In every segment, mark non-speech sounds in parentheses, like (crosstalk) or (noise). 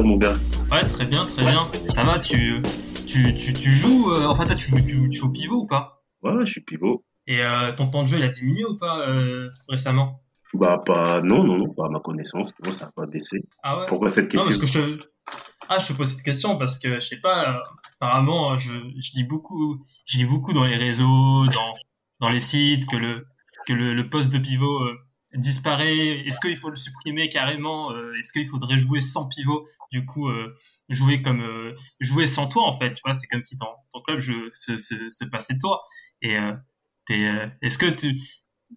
Mon gars Ouais, très bien, très bien. Ça va, tu, tu, tu, tu joues, euh, enfin toi, tu, tu, tu joues au pivot ou pas? Ouais, je suis pivot. Et euh, ton temps de jeu, il a diminué ou pas euh, récemment? Bah, pas, non, non, non, pas à ma connaissance. Non, ça n'a pas baissé. Ah ouais? Pourquoi cette question Non, parce que je te... Ah, je te pose cette question parce que, je sais pas, apparemment, je, je lis beaucoup, je lis beaucoup dans les réseaux, dans, dans les sites, que le, que le, le poste de pivot euh, disparaît Est-ce qu'il faut le supprimer carrément euh, Est-ce qu'il faudrait jouer sans pivot Du coup, euh, jouer comme euh, jouer sans toi en fait. Tu vois, c'est comme si ton, ton club je, se, se, se, passait toi. Et est-ce que tu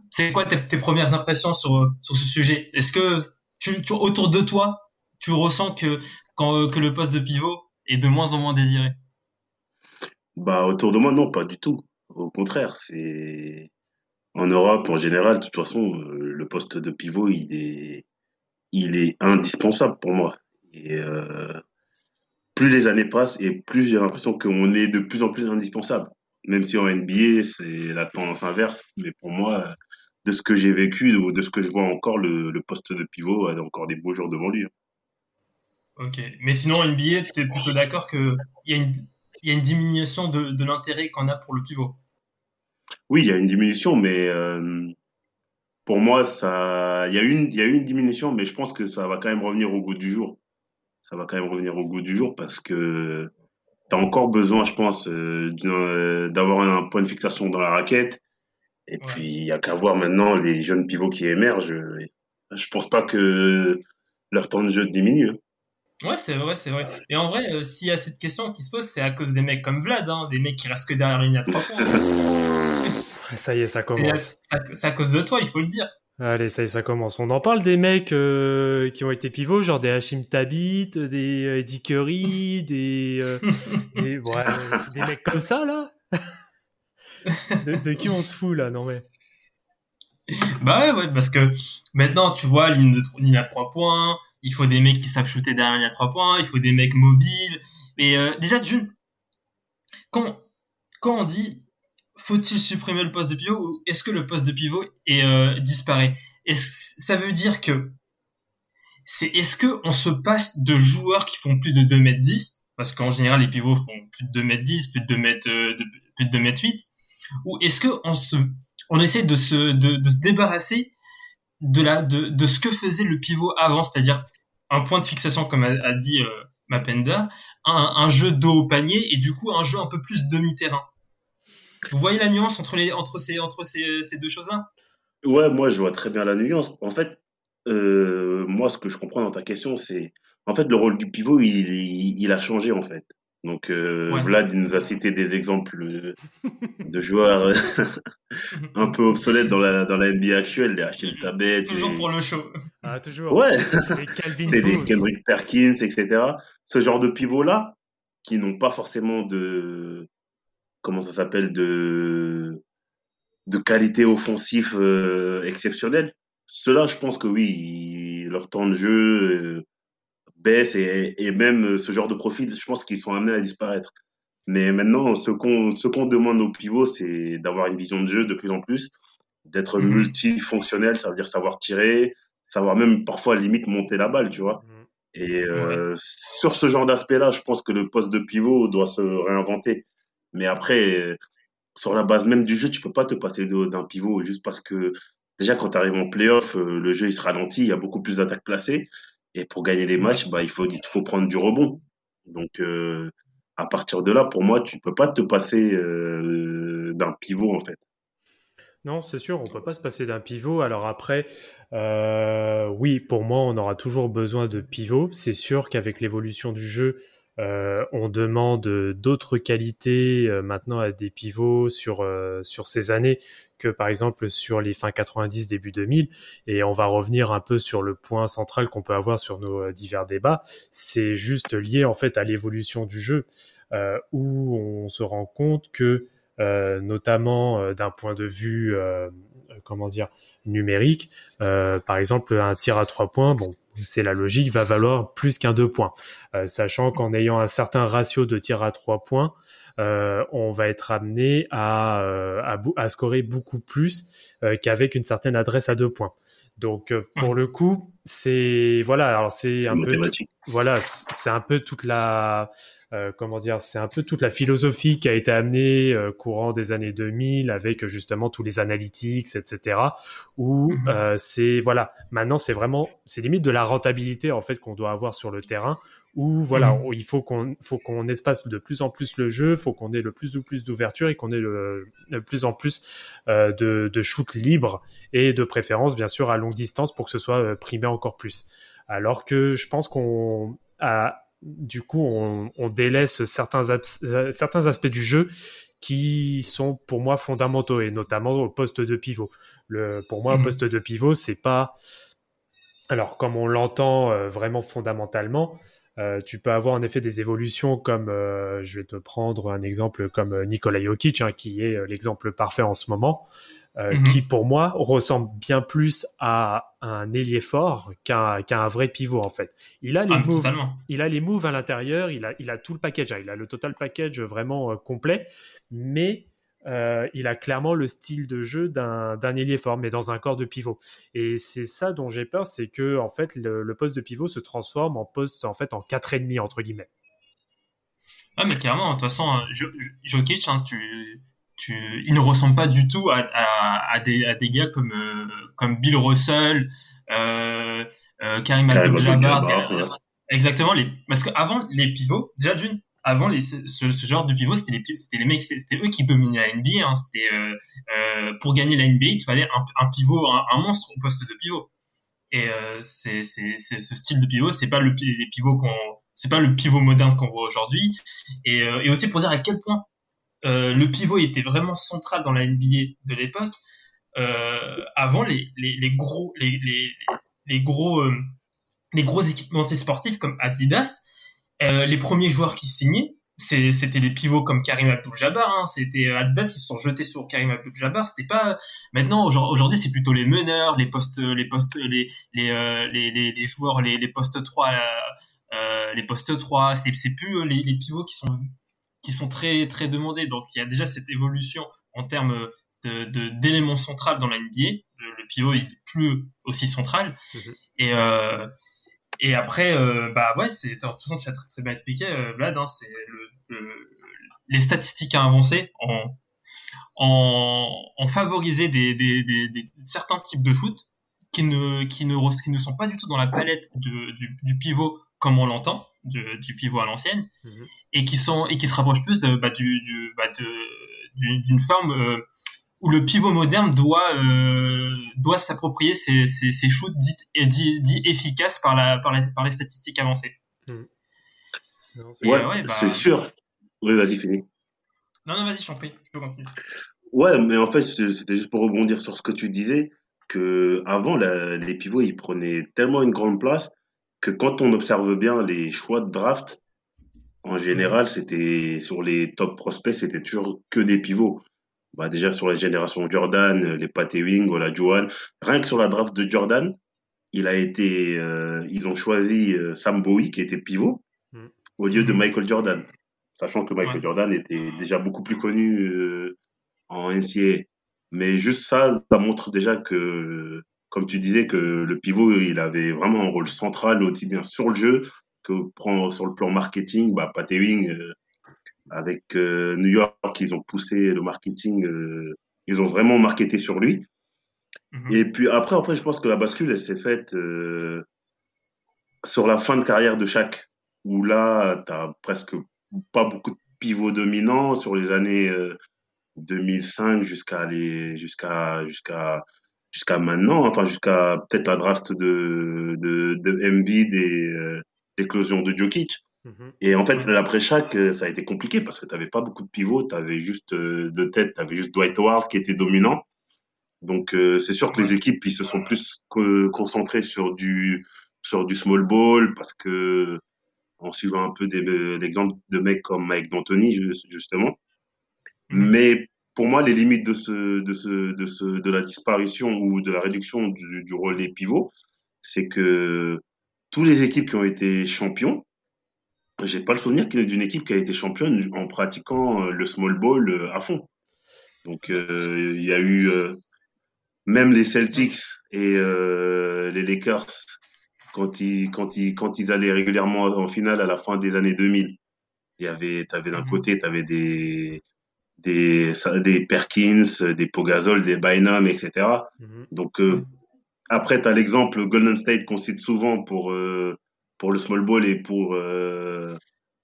c'est quoi tes, tes, premières impressions sur sur ce sujet? Est-ce que tu, tu, autour de toi, tu ressens que quand que le poste de pivot est de moins en moins désiré? Bah autour de moi non, pas du tout. Au contraire, c'est en Europe, en général, de toute façon, euh, le poste de pivot, il est, il est indispensable pour moi. Et euh, plus les années passent et plus j'ai l'impression qu'on est de plus en plus indispensable. Même si en NBA, c'est la tendance inverse. Mais pour moi, de ce que j'ai vécu ou de ce que je vois encore, le, poste de pivot a encore des beaux jours devant lui. Hein. Ok. Mais sinon, NBA, tu es plutôt d'accord qu'il y, y a une diminution de l'intérêt qu'on a pour le pivot? Oui, il y a une diminution, mais euh, pour moi, ça, il y a une, il y a eu une diminution, mais je pense que ça va quand même revenir au goût du jour. Ça va quand même revenir au goût du jour parce que tu as encore besoin, je pense, euh, euh, d'avoir un point de fixation dans la raquette. Et puis, il y a qu'à voir maintenant les jeunes pivots qui émergent. Je pense pas que leur temps de jeu diminue. Hein. Ouais, c'est vrai, c'est vrai. Et en vrai, s'il y a cette question qui se pose, c'est à cause des mecs comme Vlad, hein, des mecs qui restent que derrière la ligne à trois points. Ça y est, ça commence. C'est à, cause de toi, il faut le dire. Allez, ça y est, ça commence. On en parle des mecs euh, qui ont été pivots, genre des Hashim Tabit, des euh, Eddie Curry, (laughs) des, euh, des, ouais, des mecs comme ça, là? De, de, qui on se fout, là? Non, mais... Bah ouais, ouais, parce que maintenant, tu vois, ligne, de, ligne à 3 points, il faut des mecs qui savent shooter derrière la 3 points, il faut des mecs mobiles. Et déjà, d'une, quand, on dit faut-il supprimer le poste de pivot ou est-ce que le poste de pivot est, euh, disparaît est-ce, Ça veut dire que c'est est-ce que on se passe de joueurs qui font plus de 2 mètres 10 parce qu'en général les pivots font plus de 2 mètres 10, plus de 2 mètres euh, plus de 2 mètres 8 ou est-ce que on se on essaie de se de se débarrasser de la de, de ce que faisait le pivot avant, c'est-à-dire un point de fixation comme a, dit euh, Mapenda, un, jeu dos au panier et du coup un jeu un peu plus demi-terrain. Vous voyez la nuance entre, les, entre, ces, entre ces, ces deux choses-là? Ouais, moi je vois très bien la nuance. En fait, euh, moi ce que je comprends dans ta question, c'est en fait le rôle du pivot, il, il a changé en fait. Donc euh, ouais. Vlad il nous a cité des exemples (laughs) de joueurs un peu obsolètes dans la dans la NBA actuelle, des Hachim Tabet. Toujours pour le show. Ah toujours. Ouais. (laughs) C'est des Kendrick Perkins, etc. Ce genre de pivot là, qui n'ont pas forcément de comment ça s'appelle de de qualité offensive euh, exceptionnelle. Cela, je pense que oui, leur temps de jeu euh, baisse et, et, même ce genre de profil, je pense qu'ils sont amenés à disparaître. Mais maintenant, ce qu'on ce qu'on demande aux pivots, c'est d'avoir une vision de jeu de plus en plus, d'être mmh. multifonctionnel, ça veut dire savoir tirer, savoir même parfois limite monter la balle, tu vois. Mmh. Et euh, ouais. sur ce genre d'aspect-là, je pense que le poste de pivot doit se réinventer. Mais après, sur la base même du jeu, tu peux pas te passer d'un pivot juste parce que déjà quand tu arrives en playoff, le jeu il se ralentit, il y a beaucoup plus d'attaques placées. Et pour gagner les matchs, bah, il, faut, il faut prendre du rebond. Donc euh, à partir de là, pour moi, tu peux pas te passer euh, d'un pivot en fait. Non, c'est sûr, on peut pas se passer d'un pivot. Alors après, euh, oui, pour moi, on aura toujours besoin de pivot. C'est sûr qu'avec l'évolution du jeu, on demande d'autres qualités maintenant à des pivots sur ces années que par exemple sur les fins 90 début 2000 et on va revenir un peu sur le point central qu'on peut avoir sur nos divers débats c'est juste lié en fait à l'évolution du jeu où on se rend compte que notamment d'un point de vue comment dire numérique. Euh, par exemple, un tir à trois points, bon, c'est la logique, va valoir plus qu'un deux points, euh, sachant qu'en ayant un certain ratio de tir à trois points, euh, on va être amené à, à, à scorer beaucoup plus qu'avec une certaine adresse à deux points. Donc pour le coup, c'est voilà, alors c'est un peu voilà, c'est un peu toute la euh, comment dire, c'est un peu toute la philosophie qui a été amenée euh, courant des années 2000 avec euh, justement tous les analytics, etc. Où mhm. c'est voilà, maintenant c'est vraiment, c'est limite de la rentabilité en fait qu'on doit avoir sur le terrain. Où voilà, mhm. il faut qu'on faut qu'on espace de plus en plus le jeu, faut qu'on ait le plus ou plus d'ouverture et qu'on ait le, plus en plus de, de shoot libre et de préférence bien sûr à longue distance pour que ce soit primé encore plus. Alors que je pense qu'on a du coup, on, délaisse certains, certains aspects du jeu qui sont pour moi fondamentaux et notamment au poste de pivot. Le, pour moi, mhm. poste de pivot, c'est pas alors comme on l'entend euh, vraiment fondamentalement. Euh, tu peux avoir en effet des évolutions comme, euh, je vais te prendre un exemple comme Nikola Jokic, hein, qui est l'exemple parfait en ce moment. Euh, mhm. qui pour moi ressemble bien plus à un ailier fort qu'un qu'un vrai pivot en fait. Il a les ah, moves, il a les moves à l'intérieur, il a il a tout le package, hein. il a le total package vraiment euh, complet, mais euh, il a clairement le style de jeu d'un d'un ailier fort, mais dans un corps de pivot. Et c'est ça dont j'ai peur, c'est que en fait le, poste de pivot se transforme en poste en fait en quatre et demi entre guillemets. Ah mais clairement, de toute façon, Jokic, hein, tu tu, il ne ressemble pas du tout à, à, à, des, à des gars comme, euh, comme Bill Russell, euh, euh, Karim Abdul-Jabbar. Exactement, les, parce qu'avant, les pivots, déjà d'une, avant les, ce, genre de pivot, c'était les, les mecs, c'était eux qui dominaient la NBA. Hein, c'était euh, euh, pour gagner la NBA, il fallait un, un pivot, un, monstre au poste de pivot. Et euh, c'est, ce style de pivot, c'est pas le les pivots qu'on, pas le pivot moderne qu'on voit aujourd'hui. Et, aussi pour dire à quel point le pivot était vraiment central dans la NBA de l'époque. Avant, les, gros, les, gros, euh, les gros équipementiers sportifs comme Adidas, les premiers joueurs qui signaient, c'était les pivots comme Karim Abdul-Jabbar. Hein. c'était Adidas, ils se sont jetés sur Karim Abdul-Jabbar. C'était pas maintenant. Aujourd'hui, c'est plutôt les meneurs, les postes, les postes, les les les, joueurs, les, les postes 3 les postes 3 c'est plus les, les pivots qui sont qui sont très très demandés. Donc il y a déjà cette évolution en termes de, d'éléments centrales dans la NBA. Le, pivot il est plus aussi central. Mhm. Et euh, et après euh, bah ouais c'est de toute façon tu as très, très bien expliqué euh, Vlad. Hein, c'est le, les statistiques à avancer en en, en favoriser des, des, des, certains types de shoot qui ne qui ne qui ne sont pas du tout dans la palette du, du pivot comme on l'entend du pivot à l'ancienne, mhm. et qui sont et qui se rapprochent plus de, bah, du, du bah, d'une forme euh, où le pivot moderne doit euh, doit s'approprier ces, ces, ces shoots dits, dits, dits, efficaces par la par, par les statistiques avancées. Mhm. Ouais, bah, c'est sûr. Oui, vas-y, finis. Non, non, vas-y, je t'en prie, tu peux continuer. Ouais, mais en fait, c'était juste pour rebondir sur ce que tu disais, que avant, les pivots, ils prenaient tellement une grande place que quand on observe bien les choix de draft, en général, c'était sur les top prospects, c'était toujours que des pivots. Bah déjà sur les générations Jordan, les Pat Ewing, la Johan, rien que sur la draft de Jordan, il a été, euh, ils ont choisi euh, Sam Bowie qui était pivot mm. au lieu de Michael Jordan, sachant que Michael Jordan était déjà beaucoup plus connu euh, en NCAA. Mais juste ça, ça montre déjà que comme tu disais, que le pivot, il avait vraiment un rôle central, aussi bien sur le jeu que sur le plan marketing. Bah, Pat Ewing, euh, avec euh, New York, ils ont poussé le marketing, euh, ils ont vraiment marketé sur lui. Mhm. Et puis après, après, je pense que la bascule, elle s'est faite sur la fin de carrière de chaque, où là, tu n'as presque pas beaucoup de pivots dominants sur les années 2005 jusqu'à jusqu'à jusqu'à jusqu'à maintenant, enfin jusqu'à peut-être la draft de, de, de Embiid et euh, l'éclosion de Jokic. Mhm. Et en fait, après chaque, ça a été compliqué parce que tu n'avais pas beaucoup de pivots, tu avais juste de tête, tu avais juste Dwight Howard qui était dominant. Donc c'est sûr que les équipes ils se sont plus concentrées sur du sur du small ball parce que en suivant un peu des, exemples de mecs comme Mike D'Antoni justement. Mais pour moi, les limites de ce, de ce, de ce, de la disparition ou de la réduction du, du rôle des pivots, c'est que tous les équipes qui ont été champions, j'ai pas le souvenir d'une équipe qui a été championne en pratiquant euh, le small ball euh, à fond. Donc euh, il y a eu même les Celtics et les Lakers quand ils quand ils quand ils allaient régulièrement en finale à la fin des années 2000. Il y avait t'avais d'un mhm. côté t'avais des des, des Perkins, des Pogazol, des Bynum, etc. Mhm. Donc euh, après, tu as l'exemple Golden State qu'on cite souvent pour, euh, pour le small ball et pour euh,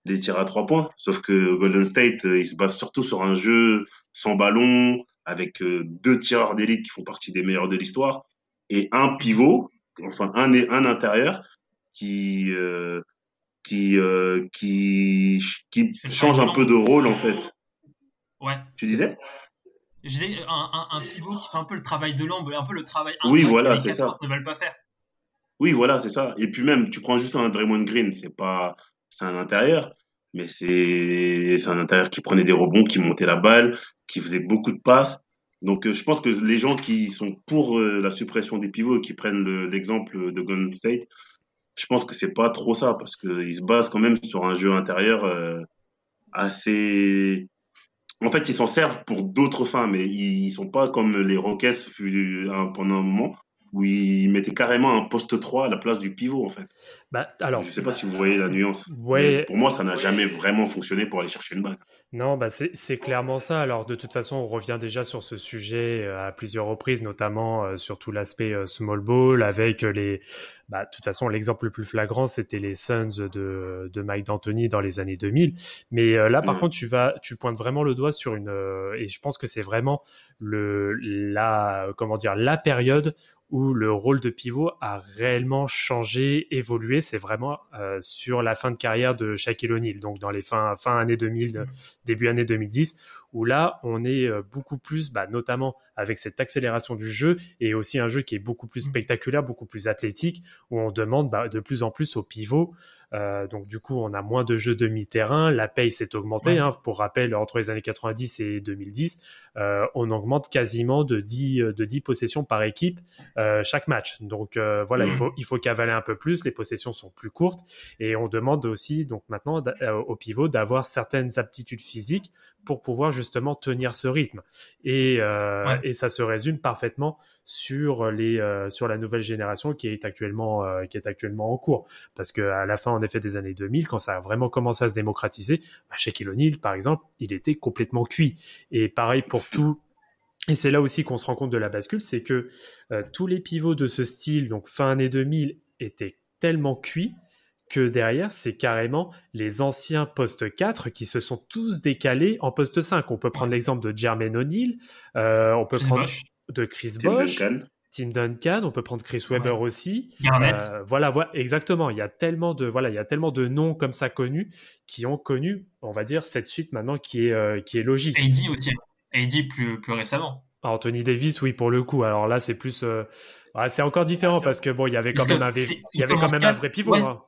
les tirs à trois points. Sauf que Golden State, il se base surtout sur un jeu sans ballon, avec deux tireurs d'élite qui font partie des meilleurs de l'histoire, et un pivot, enfin un, un intérieur, qui, qui, qui, qui change un peu de rôle en fait. Ouais. Tu disais? Je disais un, un, pivot qui fait un peu le travail de l'ombre, un peu le travail oui, voilà, ça. ne veulent pas faire. Oui, voilà, c'est ça. Et puis même, tu prends juste un Draymond Green, c'est pas, c'est un intérieur, mais c'est, c'est un intérieur qui prenait des rebonds, qui montait la balle, qui faisait beaucoup de passes. Donc, euh, je pense que les gens qui sont pour euh, la suppression des pivots et qui prennent l'exemple de Golden State, je pense que c'est pas trop ça parce qu'ils se basent quand même sur un jeu intérieur euh, assez en fait, ils s'en servent pour d'autres fins, mais ils, sont pas comme les Rockets pendant un moment où ils mettaient carrément un poste 3 à la place du pivot, en fait. Bah, alors, je sais pas si vous voyez la nuance. Ouais. pour moi, ça n'a jamais vraiment fonctionné pour aller chercher une balle. Non, bah c'est clairement ça. Alors, de toute façon, on revient déjà sur ce sujet euh, à plusieurs reprises, notamment euh, sur tout l'aspect euh, small ball, avec les. Bah, de toute façon, l'exemple le plus flagrant, c'était les Suns de, de Mike D'Antoni dans les années 2000. Mais là, par mm. contre, tu vas, tu pointes vraiment le doigt sur une, et je pense que c'est vraiment le, la, comment dire, la période où le rôle de pivot a réellement changé, évolué. C'est vraiment euh, sur la fin de carrière de Shaquille O'Neal, donc dans les fins fin années 2000, mmh. début année 2010, où là on est euh, beaucoup plus, bah, notamment avec cette accélération du jeu et aussi un jeu qui est beaucoup plus mmh. spectaculaire, beaucoup plus athlétique, où on demande bah, de plus en plus aux pivots euh, donc du coup, on a moins de jeux demi-terrain. La paye s'est augmentée. Hein. pour rappel, entre les années 90 et 2010, euh, on augmente quasiment de 10, euh, de 10 possessions par équipe euh, chaque match. Donc euh, voilà, il, mmh. faut, il faut cavaler un peu plus. Les possessions sont plus courtes. Et on demande aussi, donc maintenant, au pivot d'avoir certaines aptitudes physiques pour pouvoir justement tenir ce rythme. Et, et ça se résume parfaitement sur les euh, sur la nouvelle génération qui est actuellement euh, qui est actuellement en cours. Parce que à la fin en effet des années 2000 quand ça a vraiment commencé à se démocratiser bah, Shaquille O'Neal par exemple il était complètement cuit. Et pareil pour tout. Et c'est là aussi qu'on se rend compte de la bascule c'est que euh, tous les pivots de ce style donc fin années 2000 étaient tellement cuits que derrière, c'est carrément les anciens postes 4 qui se sont tous décalés en poste 5. On peut prendre l'exemple de Jermaine O'Neal, on peut prendre de Chris Bosch. Tim Duncan, on peut prendre Chris Webber aussi. Euh, voilà, voilà, exactement. Il y a tellement de voilà, il y a tellement de noms comme ça connus qui ont connu, on va dire, cette suite maintenant qui est euh, qui est logique. AD aussi. AD plus plus récemment. Anthony Davis, oui, pour le coup. Alors là, c'est plus, euh, c'est encore différent parce que bon, il y avait quand même un, il y avait quand même un vrai pivot. Hein,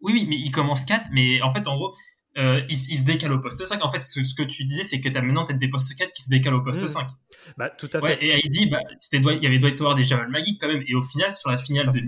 oui, oui, mais il commence 4, mais en fait, en gros, euh, il, se décale au poste 5. En fait, ce, que tu disais, c'est que tu as maintenant peut-être des postes 4 qui se décalent au poste 5. Mmh. Bah, tout à fait. et il dit, bah, il y avait Dwight Howard et Jamal Magui quand même. Et au final, sur la finale de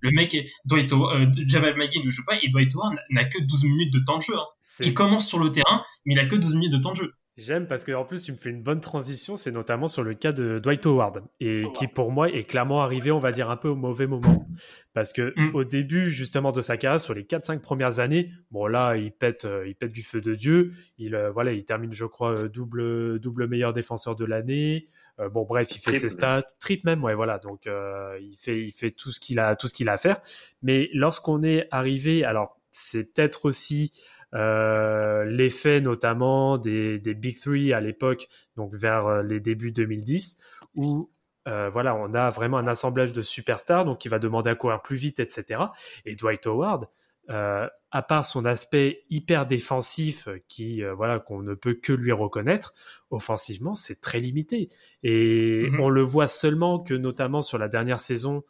le mec, est, Dwight euh, Jamal Magui ne joue pas et Dwight Howard n'a que 12 minutes de temps de jeu. Hein. Il commence sur le terrain, mais il a que 12 minutes de temps de jeu. J'aime parce que en plus tu me fais une bonne transition, c'est notamment sur le cas de Dwight Howard et qui pour moi est clairement arrivé, on va dire un peu au mauvais moment parce que mm. au début justement de sa carrière sur les 4 5 premières années, bon là, il pète euh, il pète du feu de dieu, il euh, voilà, il termine je crois euh, double double meilleur défenseur de l'année. bon bref, il fait ses stats, trip même, ouais voilà, donc il fait il fait tout ce qu'il a tout ce qu'il a à faire. Mais lorsqu'on est arrivé, alors c'est peut-être aussi l'effet notamment des, des, Big Three à l'époque, donc vers euh, les débuts 2010, où euh, voilà, on a vraiment un assemblage de superstars, donc qui va demander à courir plus vite, etc. Et Dwight Howard, euh, à part son aspect hyper défensif, qui voilà qu'on ne peut que lui reconnaître, offensivement c'est très limité. Et mhm. on le voit seulement que notamment sur la dernière saison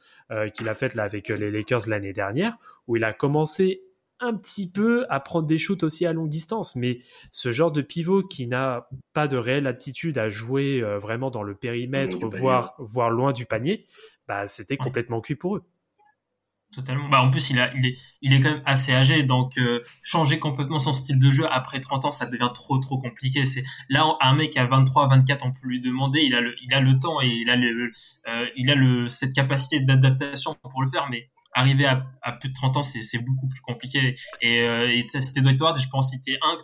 qu'il a faite là avec les Lakers l'année dernière, où il a commencé un petit peu à prendre des shoots aussi à longue distance. Mais ce genre de pivot qui n'a pas de réelle aptitude à jouer euh, vraiment dans le périmètre, voire, voire loin du panier, bah, c'était complètement cuit pour eux. Totalement. Bah, en plus, il, a, il, est, il est quand même assez âgé, donc euh, changer complètement son style de jeu après 30 ans, ça devient trop trop compliqué. C'est là un mec à 23, 24, on peut lui demander, il a le, il a le temps et il a le, euh, il a le, cette capacité d'adaptation pour le faire, mais arriver à, plus de 30 ans, c'est beaucoup plus compliqué. Et, euh, et c'était Howard, je pense citer un,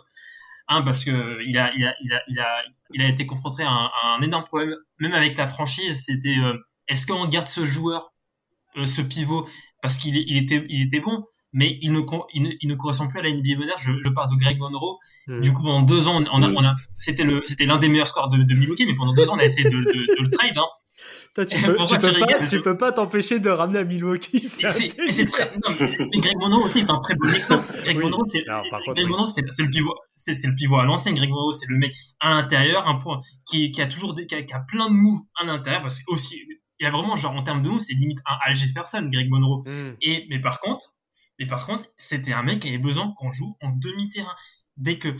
un parce que il a, il a, il a, il a, il a été confronté à un, un énorme problème, même avec la franchise. C'était euh, est-ce qu'on garde ce joueur, euh, ce pivot, parce qu'il il était, il était bon, mais il ne, il ne, il ne, correspond plus à la NBA moderne. Je, je parle de Greg Monroe. Hmm. Du coup, pendant deux ans, on a, on a, c'était le, c'était l'un des meilleurs scores de, de Milwaukee, mais pendant deux ans, on a essayé de, de, de le trade. Hein tu, (laughs) peux, tu, peux pas, t'empêcher de ramener à Milwaukee. C'est très. Non, mais Greg Monroe aussi est un très bon exemple. (laughs) Greg Monroe, c'est le pivot, c'est le pivot à l'ancienne. Greg Monroe, c'est le mec à l'intérieur, un point qui, qui a toujours des, qui a, qui a, plein de moves à l'intérieur parce que aussi il y a vraiment genre en termes de moves, c'est limite un Al Jefferson, Greg Monroe. Mm. Et mais par contre, mais par contre, c'était un mec qui avait besoin qu'on joue en demi-terrain. Dès que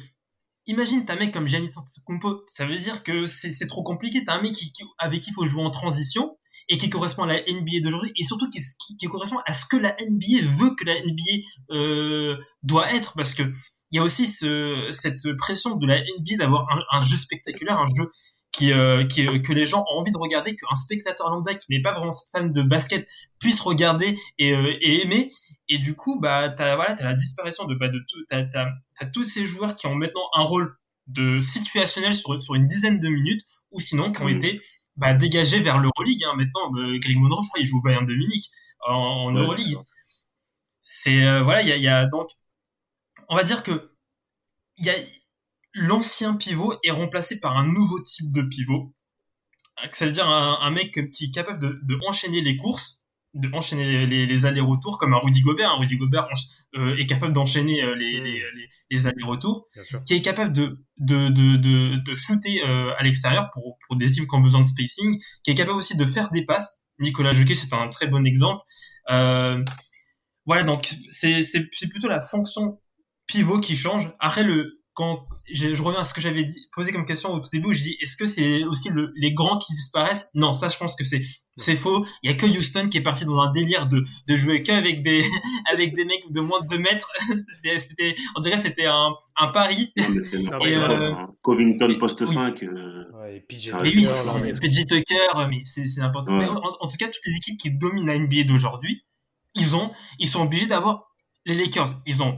imagine t'as un mec comme Giannis Antetokounmpo, ça veut dire que c'est trop compliqué. T'as un mec qui, avec qui il faut jouer en transition et qui correspond à la NBA d'aujourd'hui et surtout qui, qui, correspond à ce que la NBA veut que la NBA euh, doit être parce que il y a aussi ce, cette pression de la NBA d'avoir un, jeu spectaculaire, un jeu qui, euh, qui, que les gens ont envie de regarder, qu'un spectateur lambda qui n'est pas vraiment fan de basket puisse regarder euh, et aimer. Et du coup, bah, t'as voilà, as la disparition de, bah, de tout, t'as, t'as, tous ces joueurs qui ont maintenant un rôle de situationnel sur, sur une dizaine de minutes, ou sinon qui ont été bah, dégagés vers l'Euroleague. Hein. Maintenant, bah, Greg Monroe, je crois, il joue au Bayern de Munich en, en Euroleague. C'est euh, voilà, il y a, y a, donc, on va dire que il y a l'ancien pivot est remplacé par un nouveau type de pivot. C'est-à-dire un, un, mec qui est capable de, de enchaîner les courses de enchaîner les, les allers-retours comme un Rudy Gobert. Un Rudy Gobert euh, est capable d'enchaîner euh, les, mm. les, les, allers-retours, qui est capable de de de de, de shooter euh, à l'extérieur pour pour des teams qui ont besoin de spacing, qui est capable aussi de faire des passes. Nicolas Joquet, c'est un très bon exemple. voilà, donc c'est plutôt la fonction pivot qui change. Après le quand je, je, reviens à ce que j'avais dit, posé comme question au tout début, je dis est-ce que c'est aussi le, les grands qui disparaissent? Non, ça je pense que c'est c'est faux. Il y a que Houston qui est parti dans un délire de de jouer qu'avec des (laughs) avec des mecs de moins de 2 mètres. (laughs) c'était on dirait c'était un un pari. et, euh, Covington poste 5 euh, ouais, et PJ Tucker, Tucker, mais c'est c'est n'importe quoi. En, en, tout cas, toutes les équipes qui dominent la NBA d'aujourd'hui, ils ont ils sont obligés d'avoir les Lakers, ils ont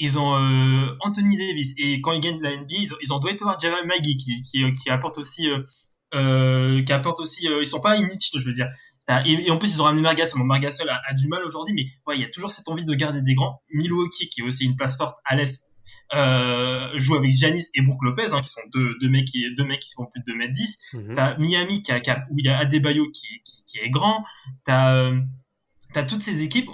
ils ont euh, Anthony Davis et quand ils gagnent la NBA, ils ont, ils ont Dwight Howard, Jamal Magui qui, qui, qui apporte aussi, euh, euh, qui apporte aussi, euh, ils sont pas inutiles, je veux dire. Et, et, en plus, ils ont ramené Margasol. Bon, Margasol a, a, du mal aujourd'hui, mais ouais, il y a toujours cette envie de garder des grands. Milwaukee, qui est aussi une place forte à l'est, joue avec Janis et Brook Lopez, hein, qui sont deux, deux mecs qui, deux mecs qui font plus de 2 mètres 10. Mm-hmm. T'as Miami, qui a, qui a, où il y a Adebayo qui, qui, est grand. T'as, t'as toutes ces équipes,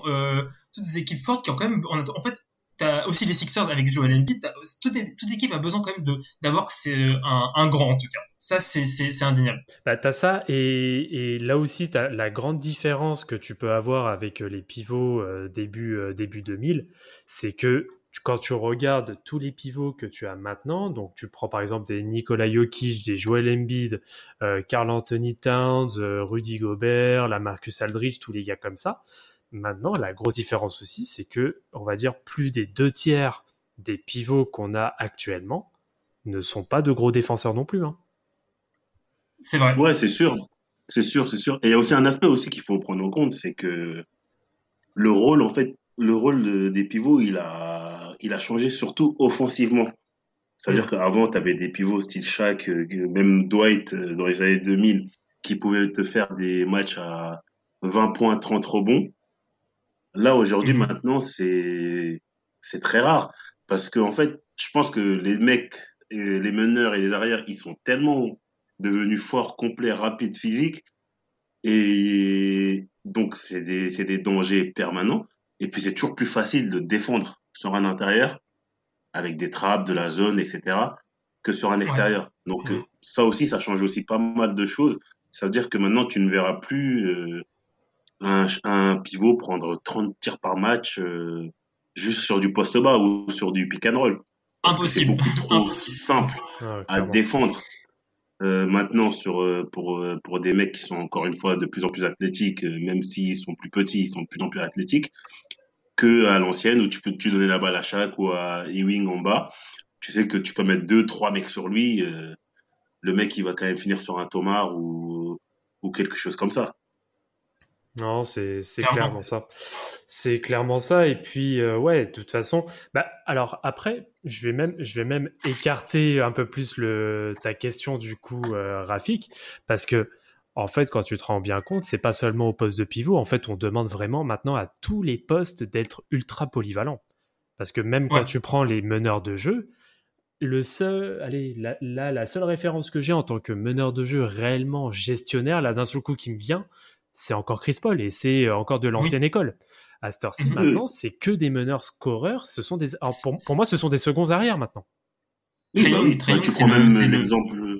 toutes ces équipes fortes qui ont quand même, en fait, T'as aussi les Sixers avec Joel Embiid. Toute, toute, équipe a besoin quand même d'avoir un, un grand en tout cas. Ça c'est c'est indéniable. Bah t'as ça et, là aussi t'as la grande différence que tu peux avoir avec euh, les pivots euh, début euh, début 2000, c'est que quand tu regardes tous les pivots que tu as maintenant, donc tu prends par exemple des Nikola Jokic, des Joel Embiid, euh, Carl Anthony Towns, Rudy Gobert, la Marcus Aldridge, tous les gars comme ça, Maintenant, la grosse différence aussi, c'est que, on va dire, plus des deux tiers des pivots qu'on a actuellement ne sont pas de gros défenseurs non plus. Hein. C'est vrai. Ouais, c'est sûr. C'est sûr, c'est sûr. Et il y a aussi un aspect aussi qu'il faut prendre en compte, c'est que le rôle, en fait, le rôle des pivots, il a, il a changé surtout offensivement. C'est-à-dire mm. qu'avant, tu avais des pivots style Shaq, euh, même Dwight euh, dans les années 2000, qui pouvaient te faire des matchs à 20 points, 30 rebonds. Là, aujourd'hui, mhm. maintenant, c'est, c'est très rare. Parce que, en fait, je pense que les mecs, les meneurs et les arrières, ils sont tellement devenus forts, complets, rapides, physiques. Et donc, c'est des, c'est des dangers permanents. Et puis c'est toujours plus facile de défendre sur un intérieur avec des trappes, de la zone, etc. que sur un extérieur. Donc euh, ça aussi, ça change aussi pas mal de choses. Ça veut dire que maintenant, tu ne verras plus euh, un, un, pivot prendre 30 tirs par match euh, juste sur du poste bas ou sur du pick and roll. Impossible. C'est beaucoup trop simple à défendre. Euh, maintenant, sur, euh, pour, euh, pour des mecs qui sont encore une fois de plus en plus athlétiques, même s'ils sont plus petits, ils sont de plus en plus athlétiques, que à l'ancienne où tu peux tu donner la balle à chaque ou à Ewing en bas. Tu sais que tu peux mettre deux, trois mecs sur lui. le mec, il va quand même finir sur un Tomar ou, ou quelque chose comme ça. Non, c'est clairement ça. C'est clairement ça. Et puis, euh, ouais, de toute façon, bah, alors après, je vais même, je vais même écarter un peu plus le, ta question du coup, euh, Rafik, parce que en fait, quand tu te rends bien compte, c'est pas seulement au poste de pivot. En fait, on demande vraiment maintenant à tous les postes d'être ultra polyvalents. Parce que même quand tu prends les meneurs de jeu, le seul, allez, là, la seule référence que j'ai en tant que meneur de jeu réellement gestionnaire, là, d'un seul coup qui me vient, c'est encore Chris Paul et c'est euh, encore de l'ancienne école. À cette heure-ci, maintenant, c'est que des meneurs scoreurs. Ce sont des, pour, moi, ce sont des seconds arrière maintenant. Oui, bah oui, tu prends même l'exemple.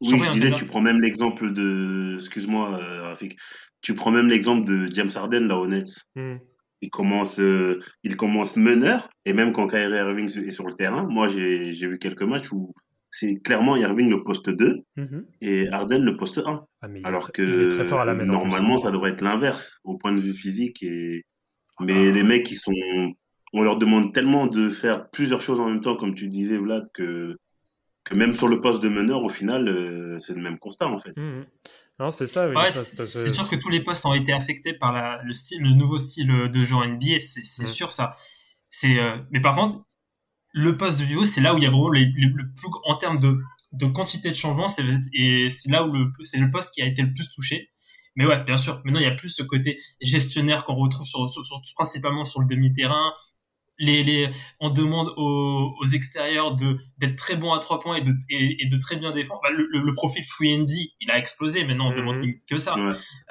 Oui, je disais, tu prends même l'exemple de. Excuse-moi, euh, Rafik. Tu prends même l'exemple de James Harden, là, Nets. Hmm. Il commence, euh, il commence meneur, et même quand Kyrie Irving est sur le terrain, moi, j'ai vu quelques matchs où c'est clairement Irving le poste 2 mhm. et Arden le poste 1. Ah, Alors que normalement, ça devrait être l'inverse au point de vue physique. Et... Mais ah. les mecs, ils sont, on leur demande tellement de faire plusieurs choses en même temps, comme tu disais, Vlad, que, que même sur le poste de meneur, au final, euh, c'est le même constat, en fait. Mhm. Non, c'est ça. c'est sûr que tous les postes ont été affectés par la, le, style, le nouveau style de jeu NBA, c'est sûr ça. C'est, euh, mais par contre, le poste de pivot, c'est là où il y a vraiment le plus en termes de, de quantité de changement, et c'est là où le c'est le poste qui a été le plus touché. Mais ouais, bien sûr, maintenant il y a plus ce côté gestionnaire qu'on retrouve sur, principalement sur le demi-terrain. Les, les, on demande aux, aux extérieurs de d'être très bons à trois points et de, et, de très bien défendre. Bah, le, le, profil free and il a explosé. Maintenant, on demande mhm. que ça.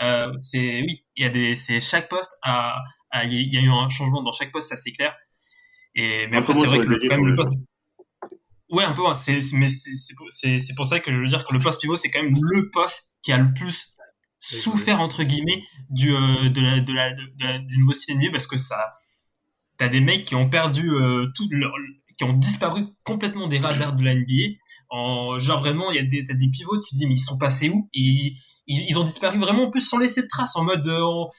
Euh, c'est oui, il y a des, c'est chaque poste a, il y a eu un changement dans chaque poste, ça c'est clair. Et, mais après, c'est vrai que le, quand même, le poste... Ouais, un peu, hein, c'est, mais c'est pour ça que je veux dire que le poste pivot, c'est quand même le poste qui a le plus souffert, entre guillemets, du, euh, de la, de la, de du nouveau style NBA parce que ça, t'as des mecs qui ont perdu euh, tout leur, qui ont disparu complètement des radars de la NBA. En, genre vraiment, il y a des, t'as des pivots, tu te dis mais ils sont passés où? Ils, ils, ont disparu vraiment en plus sans laisser de traces en mode euh, on,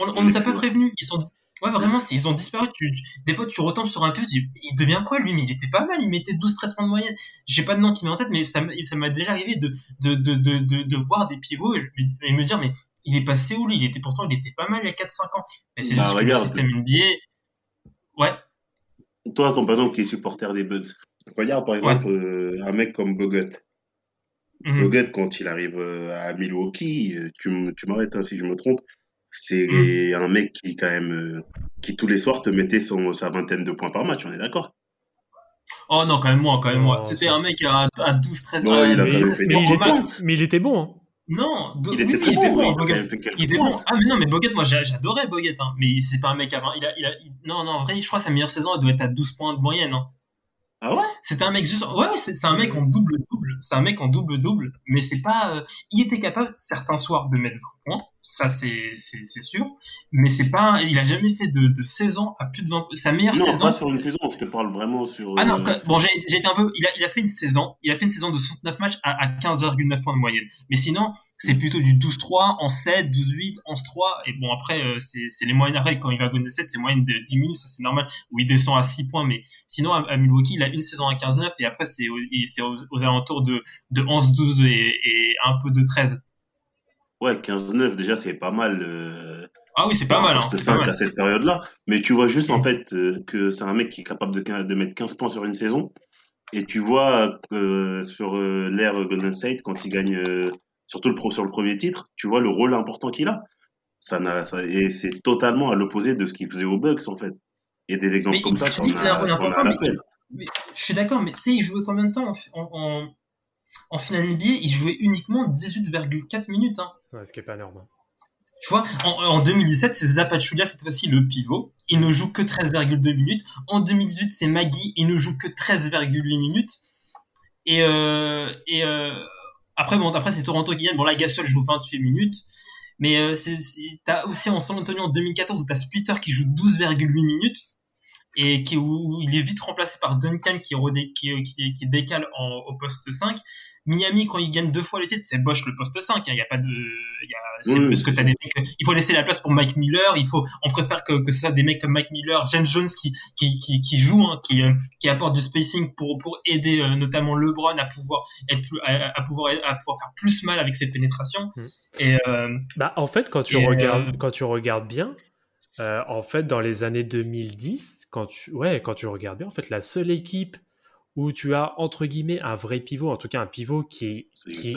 on, on, nous a pas prévenus. Ils sont Ouais, vraiment, ils ont disparu. Tu, des fois, tu retombes sur un pied, il devient quoi, lui? Mais il était pas mal, il mettait 12-13 points de moyenne. J'ai pas de nom qui met en tête, mais ça, m'a déjà arrivé de, de, de, de, de, voir des pivots et, me dire, mais il est passé où, lui? Il était pourtant, il était pas mal il y a 4-5 ans. Mais c'est bah, juste que le système NBA, ouais. Toi, comme par exemple, qui est supporter des Bugs, regarde par exemple euh, un mec comme Bogut. Mm quand il arrive euh, à Milwaukee, euh, tu, tu m'arrêtes hein, si je me trompe, c'est mm. un mec qui, quand même, euh, qui tous les soirs te mettait son, sa vingtaine de points par match, on est d'accord? Oh non, quand même moi, quand même moi. C'était un mec à, à 12, 13 non, il mais, il était bon. Hein. Non, il était, oui, il était bon, Il était bon. Ah, mais non, mais Boguet, moi, j'adorais Boguet, hein. Mais c'est pas un mec à 20. Il a, il a, non, non, en vrai, je crois que sa meilleure saison, elle doit être à 12 points de moyenne, hein. Ah ouais? C'était un mec juste. Ouais, c'est un mec en double-double. C'est un mec en double-double. Mais c'est pas. Euh, il était capable, certains soirs, de mettre 20 points. Ça, c'est sûr. Mais c'est pas. Il a jamais fait de, de saison à plus de 20 Sa meilleure non, saison. pas sur une saison. Je te parle vraiment sur. Ah non, euh, bon, j'ai été un peu. Il a, il a fait une saison. Il a fait une saison de 69 matchs à, à 15,9 points de moyenne. Mais sinon, c'est mm. plutôt du 12-3, en 7, 12-8, 11-3. Et bon, après, euh, c'est les moyennes arrêts. Quand il va gagner 7, c'est moyenne de 10 minutes. Ça, c'est normal. Où il descend à 6 points. Mais sinon, à, Milwaukee, il a une saison à 15-9. Et après, c'est aux, aux, alentours de, de 11-12 et, et un peu de 13. Ouais, 15-9, déjà, c'est pas mal. Euh, ah oui, c'est pas mal. Hein, 5 à cette période-là. Mais tu vois juste, en fait, euh, que c'est un mec qui est capable de, de mettre 15 points sur une saison. Et tu vois euh, sur euh, l'ère Golden State, quand il gagne, surtout le pro, sur le premier titre, tu vois le rôle important qu'il a. Ça, ça et c'est totalement à l'opposé de ce qu'il faisait aux Bucks, en fait. A des exemples comme ça. mais, je suis d'accord, mais tu sais, il jouait combien de temps en, en, en finale NBA Il jouait uniquement 18,4 minutes. Hein. Ouais, ce qui est pas énorme. Tu vois, en, 2017, c'est Zapachulia, cette fois-ci, le pivot. Il ne joue que 13,2 minutes. En 2018, c'est Magui, il ne joue que 13,8 minutes. Et, euh, et euh, après, bon, après, c'est Toronto qui gagne. Bon, là, Gasol joue 28 minutes. Mais euh, t'as aussi en San Antonio en 2014, t'as Splitter qui joue 12,8 minutes et qui où il est vite remplacé par Duncan qui, qui, qui, qui décale en, au poste 5 Miami, quand il gagne deux fois le titre, c'est Bosch le poste 5. Il hein. n'y a pas de, il y a, c'est parce que t'as des mecs, il faut laisser la place pour Mike Miller. Il faut, on préfère que, que ce soit des mecs comme Mike Miller, James Jones qui, qui, qui, qui joue, hein, qui, euh, qui apporte du spacing pour, pour aider euh, notamment LeBron à pouvoir être plus, à, pouvoir, à pouvoir faire plus mal avec ses pénétrations. Mm. Et, euh, bah, en fait, quand tu regardes, quand tu regardes bien, en fait, dans les années 2010, quand tu, ouais, quand tu regardes bien, en fait, la seule équipe où tu as entre guillemets un vrai pivot, en tout cas un pivot qui,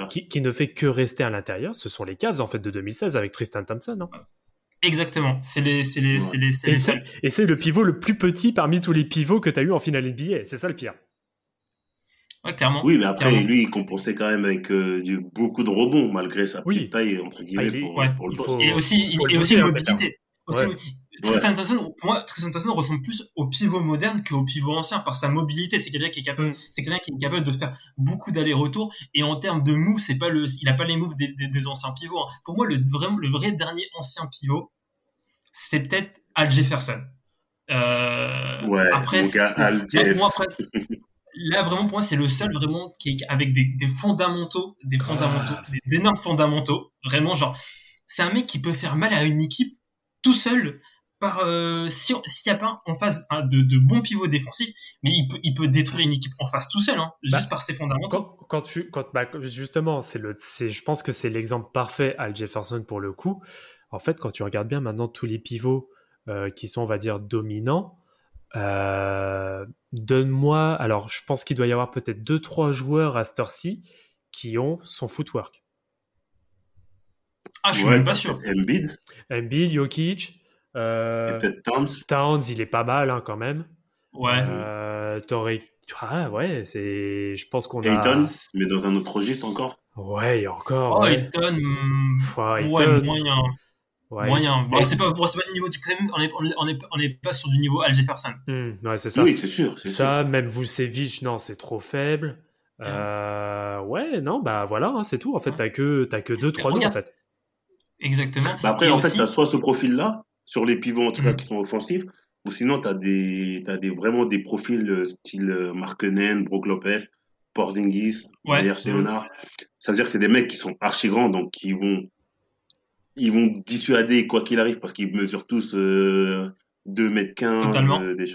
qui, ne fait que rester à l'intérieur, ce sont les Cavs en fait de 2016 avec Tristan Thompson. Non Exactement, c'est les, c'est les, c'est les, et, c'est, et c'est le pivot le plus petit parmi tous les pivots que tu as eu en finale NBA, c'est ça le pire. Ouais, clairement. Oui, mais après, lui, il compensait quand même avec euh, du, beaucoup de rebonds, malgré sa petite taille, entre guillemets, ah, pour, le poste. Et aussi, et aussi une mobilité. Tristan Thompson, pour moi, Tristan Thompson ressemble plus au pivot moderne qu'au pivot ancien par sa mobilité. C'est quelqu'un qui est capable, mm. c'est quelqu'un qui est capable de faire beaucoup d'allers-retours. Et en termes de moves, c'est pas le, il a pas les moves des, des, anciens pivots. Hein. Pour moi, le vrai, le vrai dernier ancien pivot, c'est peut-être Al Jefferson. Euh, ouais, après, Al là vraiment pour moi c'est le seul vraiment qui est avec des, des fondamentaux, des fondamentaux, ah. des énormes fondamentaux. Vraiment genre, c'est un mec qui peut faire mal à une équipe tout seul par euh, s'il n'y a pas en face de, de, bons pivots défensifs, mais il peut, il peut détruire une équipe en face tout seul, hein, juste bah, par ses fondamentaux. Quand, tu, quand, bah, justement, c'est le, c'est, je pense que c'est l'exemple parfait Al Jefferson pour le coup. En fait, quand tu regardes bien maintenant tous les pivots euh, qui sont, on va dire, dominants, euh, donne-moi. Alors, je pense qu'il doit y avoir peut-être deux trois joueurs à Storsea qui ont son footwork. Ah, je suis même pas sûr. Embiid. Embiid, Jokic. Euh, Towns. Towns, il est pas mal hein, quand même. Ouais. Euh, Ah ouais, c'est. Je pense qu'on a. Ayton, mais dans un autre registre encore. Ouais, encore. Oh, ouais. Ayton. Ouais, ouais, moyen. Ouais. Moyen. Bon, c'est pas, bon, pas du niveau du on est, on est, on est, pas sur du niveau Al Jefferson. Hmm, ouais, c'est ça. Oui, c'est sûr. Ça, sûr. même Vucevic, non, c'est trop faible. Euh, ouais, non, bah voilà, hein, c'est tout. En fait, t'as que, t'as que deux, trois noms, en fait. Exactement. Bah après, en fait, tu as soit ce profil-là, sur les pivots en tout cas mm. qui sont offensifs, ou sinon tu as, des, as des, vraiment des profils euh, style euh, Markenen, Brook Lopez, Porzingis, ouais. Leonard. Ça veut dire que c'est des mecs qui sont archi grands, donc qui vont, ils vont dissuader quoi qu'il arrive parce qu'ils mesurent tous euh, 2 mètres 15, euh, des,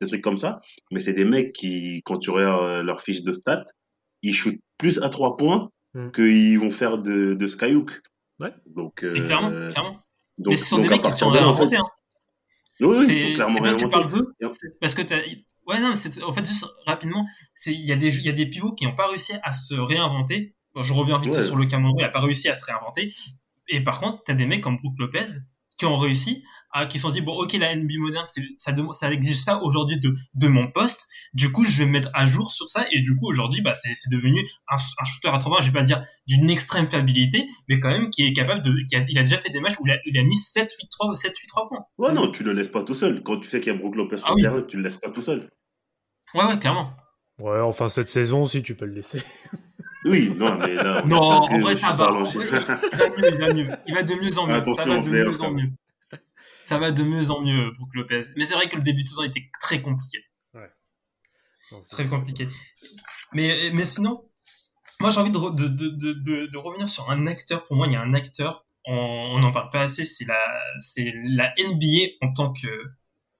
des, trucs comme ça. Mais c'est des mecs qui, quand tu regardes leur fiche de stats, ils shootent plus à 3 points mm. qu'ils vont faire de, de skyhook. Ouais. Donc, euh, clairement, clairement. Donc, mais ce sont des mecs qui sont réinventés. Hein. Oui, clairement réinventés. Tu parles d'eux, parce que t'as... Ouais, non, mais en fait, juste rapidement, il y, a des, y a des pivots qui n'ont pas réussi à se réinventer. je reviens vite sur le Cameroun, il n'a pas réussi à se réinventer. Et par contre, tu as des mecs comme Brook Lopez qui ont réussi qui se sont dit bon ok la NBA moderne ça, ça exige ça aujourd'hui de, de mon poste. Du coup je vais me mettre à jour sur ça. Et du coup aujourd'hui bah c'est devenu un, un, shooter à 3 je vais pas dire d'une extrême fiabilité mais quand même qui est capable de qui a, il a déjà fait des matchs où il a, il a mis 7 8 3 7 8 3 points. Ouais non tu le laisses pas tout seul. Quand tu sais qu'il y a Brook Lopez sur ah, le terrain tu le laisses pas tout seul. Ouais ouais clairement. Ouais enfin cette saison si tu peux le laisser. (laughs) Oui, non, mais là. non, en vrai, ça va. il va mieux, il va mieux. Il va de mieux en mieux. (laughs) Attention, ça va de mieux en mieux ça va de mieux en mieux pour Lopez. Mais c'est vrai que le début de saison était très compliqué. Ouais. très compliqué. Mais, mais sinon, moi j'ai envie de, de, de, de, revenir sur un acteur. Pour moi, il y a un acteur, on n'en parle pas assez, c'est la, c'est la NBA en tant que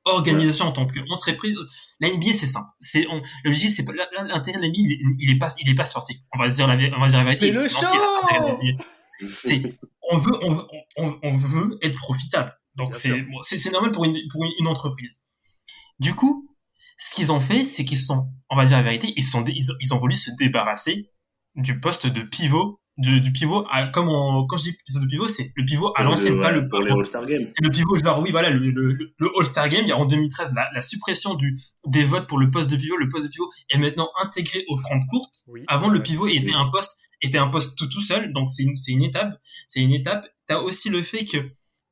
organisation, en tant qu'entreprise. La NBA, c'est simple. C'est, on, le c'est pas, l'intérêt de la NBA, il, il, est pas, il est pas sportif. On va se dire la, on va dire la vérité. C'est le show! C'est, on veut, on veut, on, on veut être profitable. Donc c'est bon, normal pour une, pour une entreprise. Du coup, ce qu'ils ont fait, c'est qu'ils sont, on va dire la vérité, ils sont ils, ils, ont voulu se débarrasser du poste de pivot du, du pivot à, comme on, quand je dis poste de pivot c'est le pivot à l'ancienne pas le pour les All-Star Games c'est le pivot genre oui voilà le, le, le All-Star Game il y a en 2013 la, la, suppression du des votes pour le poste de pivot le poste de pivot est maintenant intégré au front de courte avant le pivot était un poste était un poste tout tout seul, donc c'est une, c'est une étape, c'est une étape. T'as aussi le fait que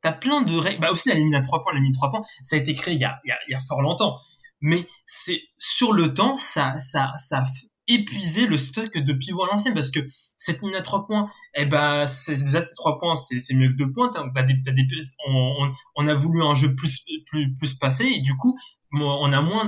t'as plein de règles, bah aussi la ligne à trois points, la ligne à trois points, ça a été créé il y a, il y a, il fort longtemps, mais c'est sur le temps, ça, ça, ça épuisé le stock de pivots à l'ancienne parce que cette ligne à trois points, eh ben, c'est déjà ces trois points, c'est, mieux que deux points. T'as, des, t'as des, on, on, a voulu un jeu plus, plus, plus passé et du coup, on a moins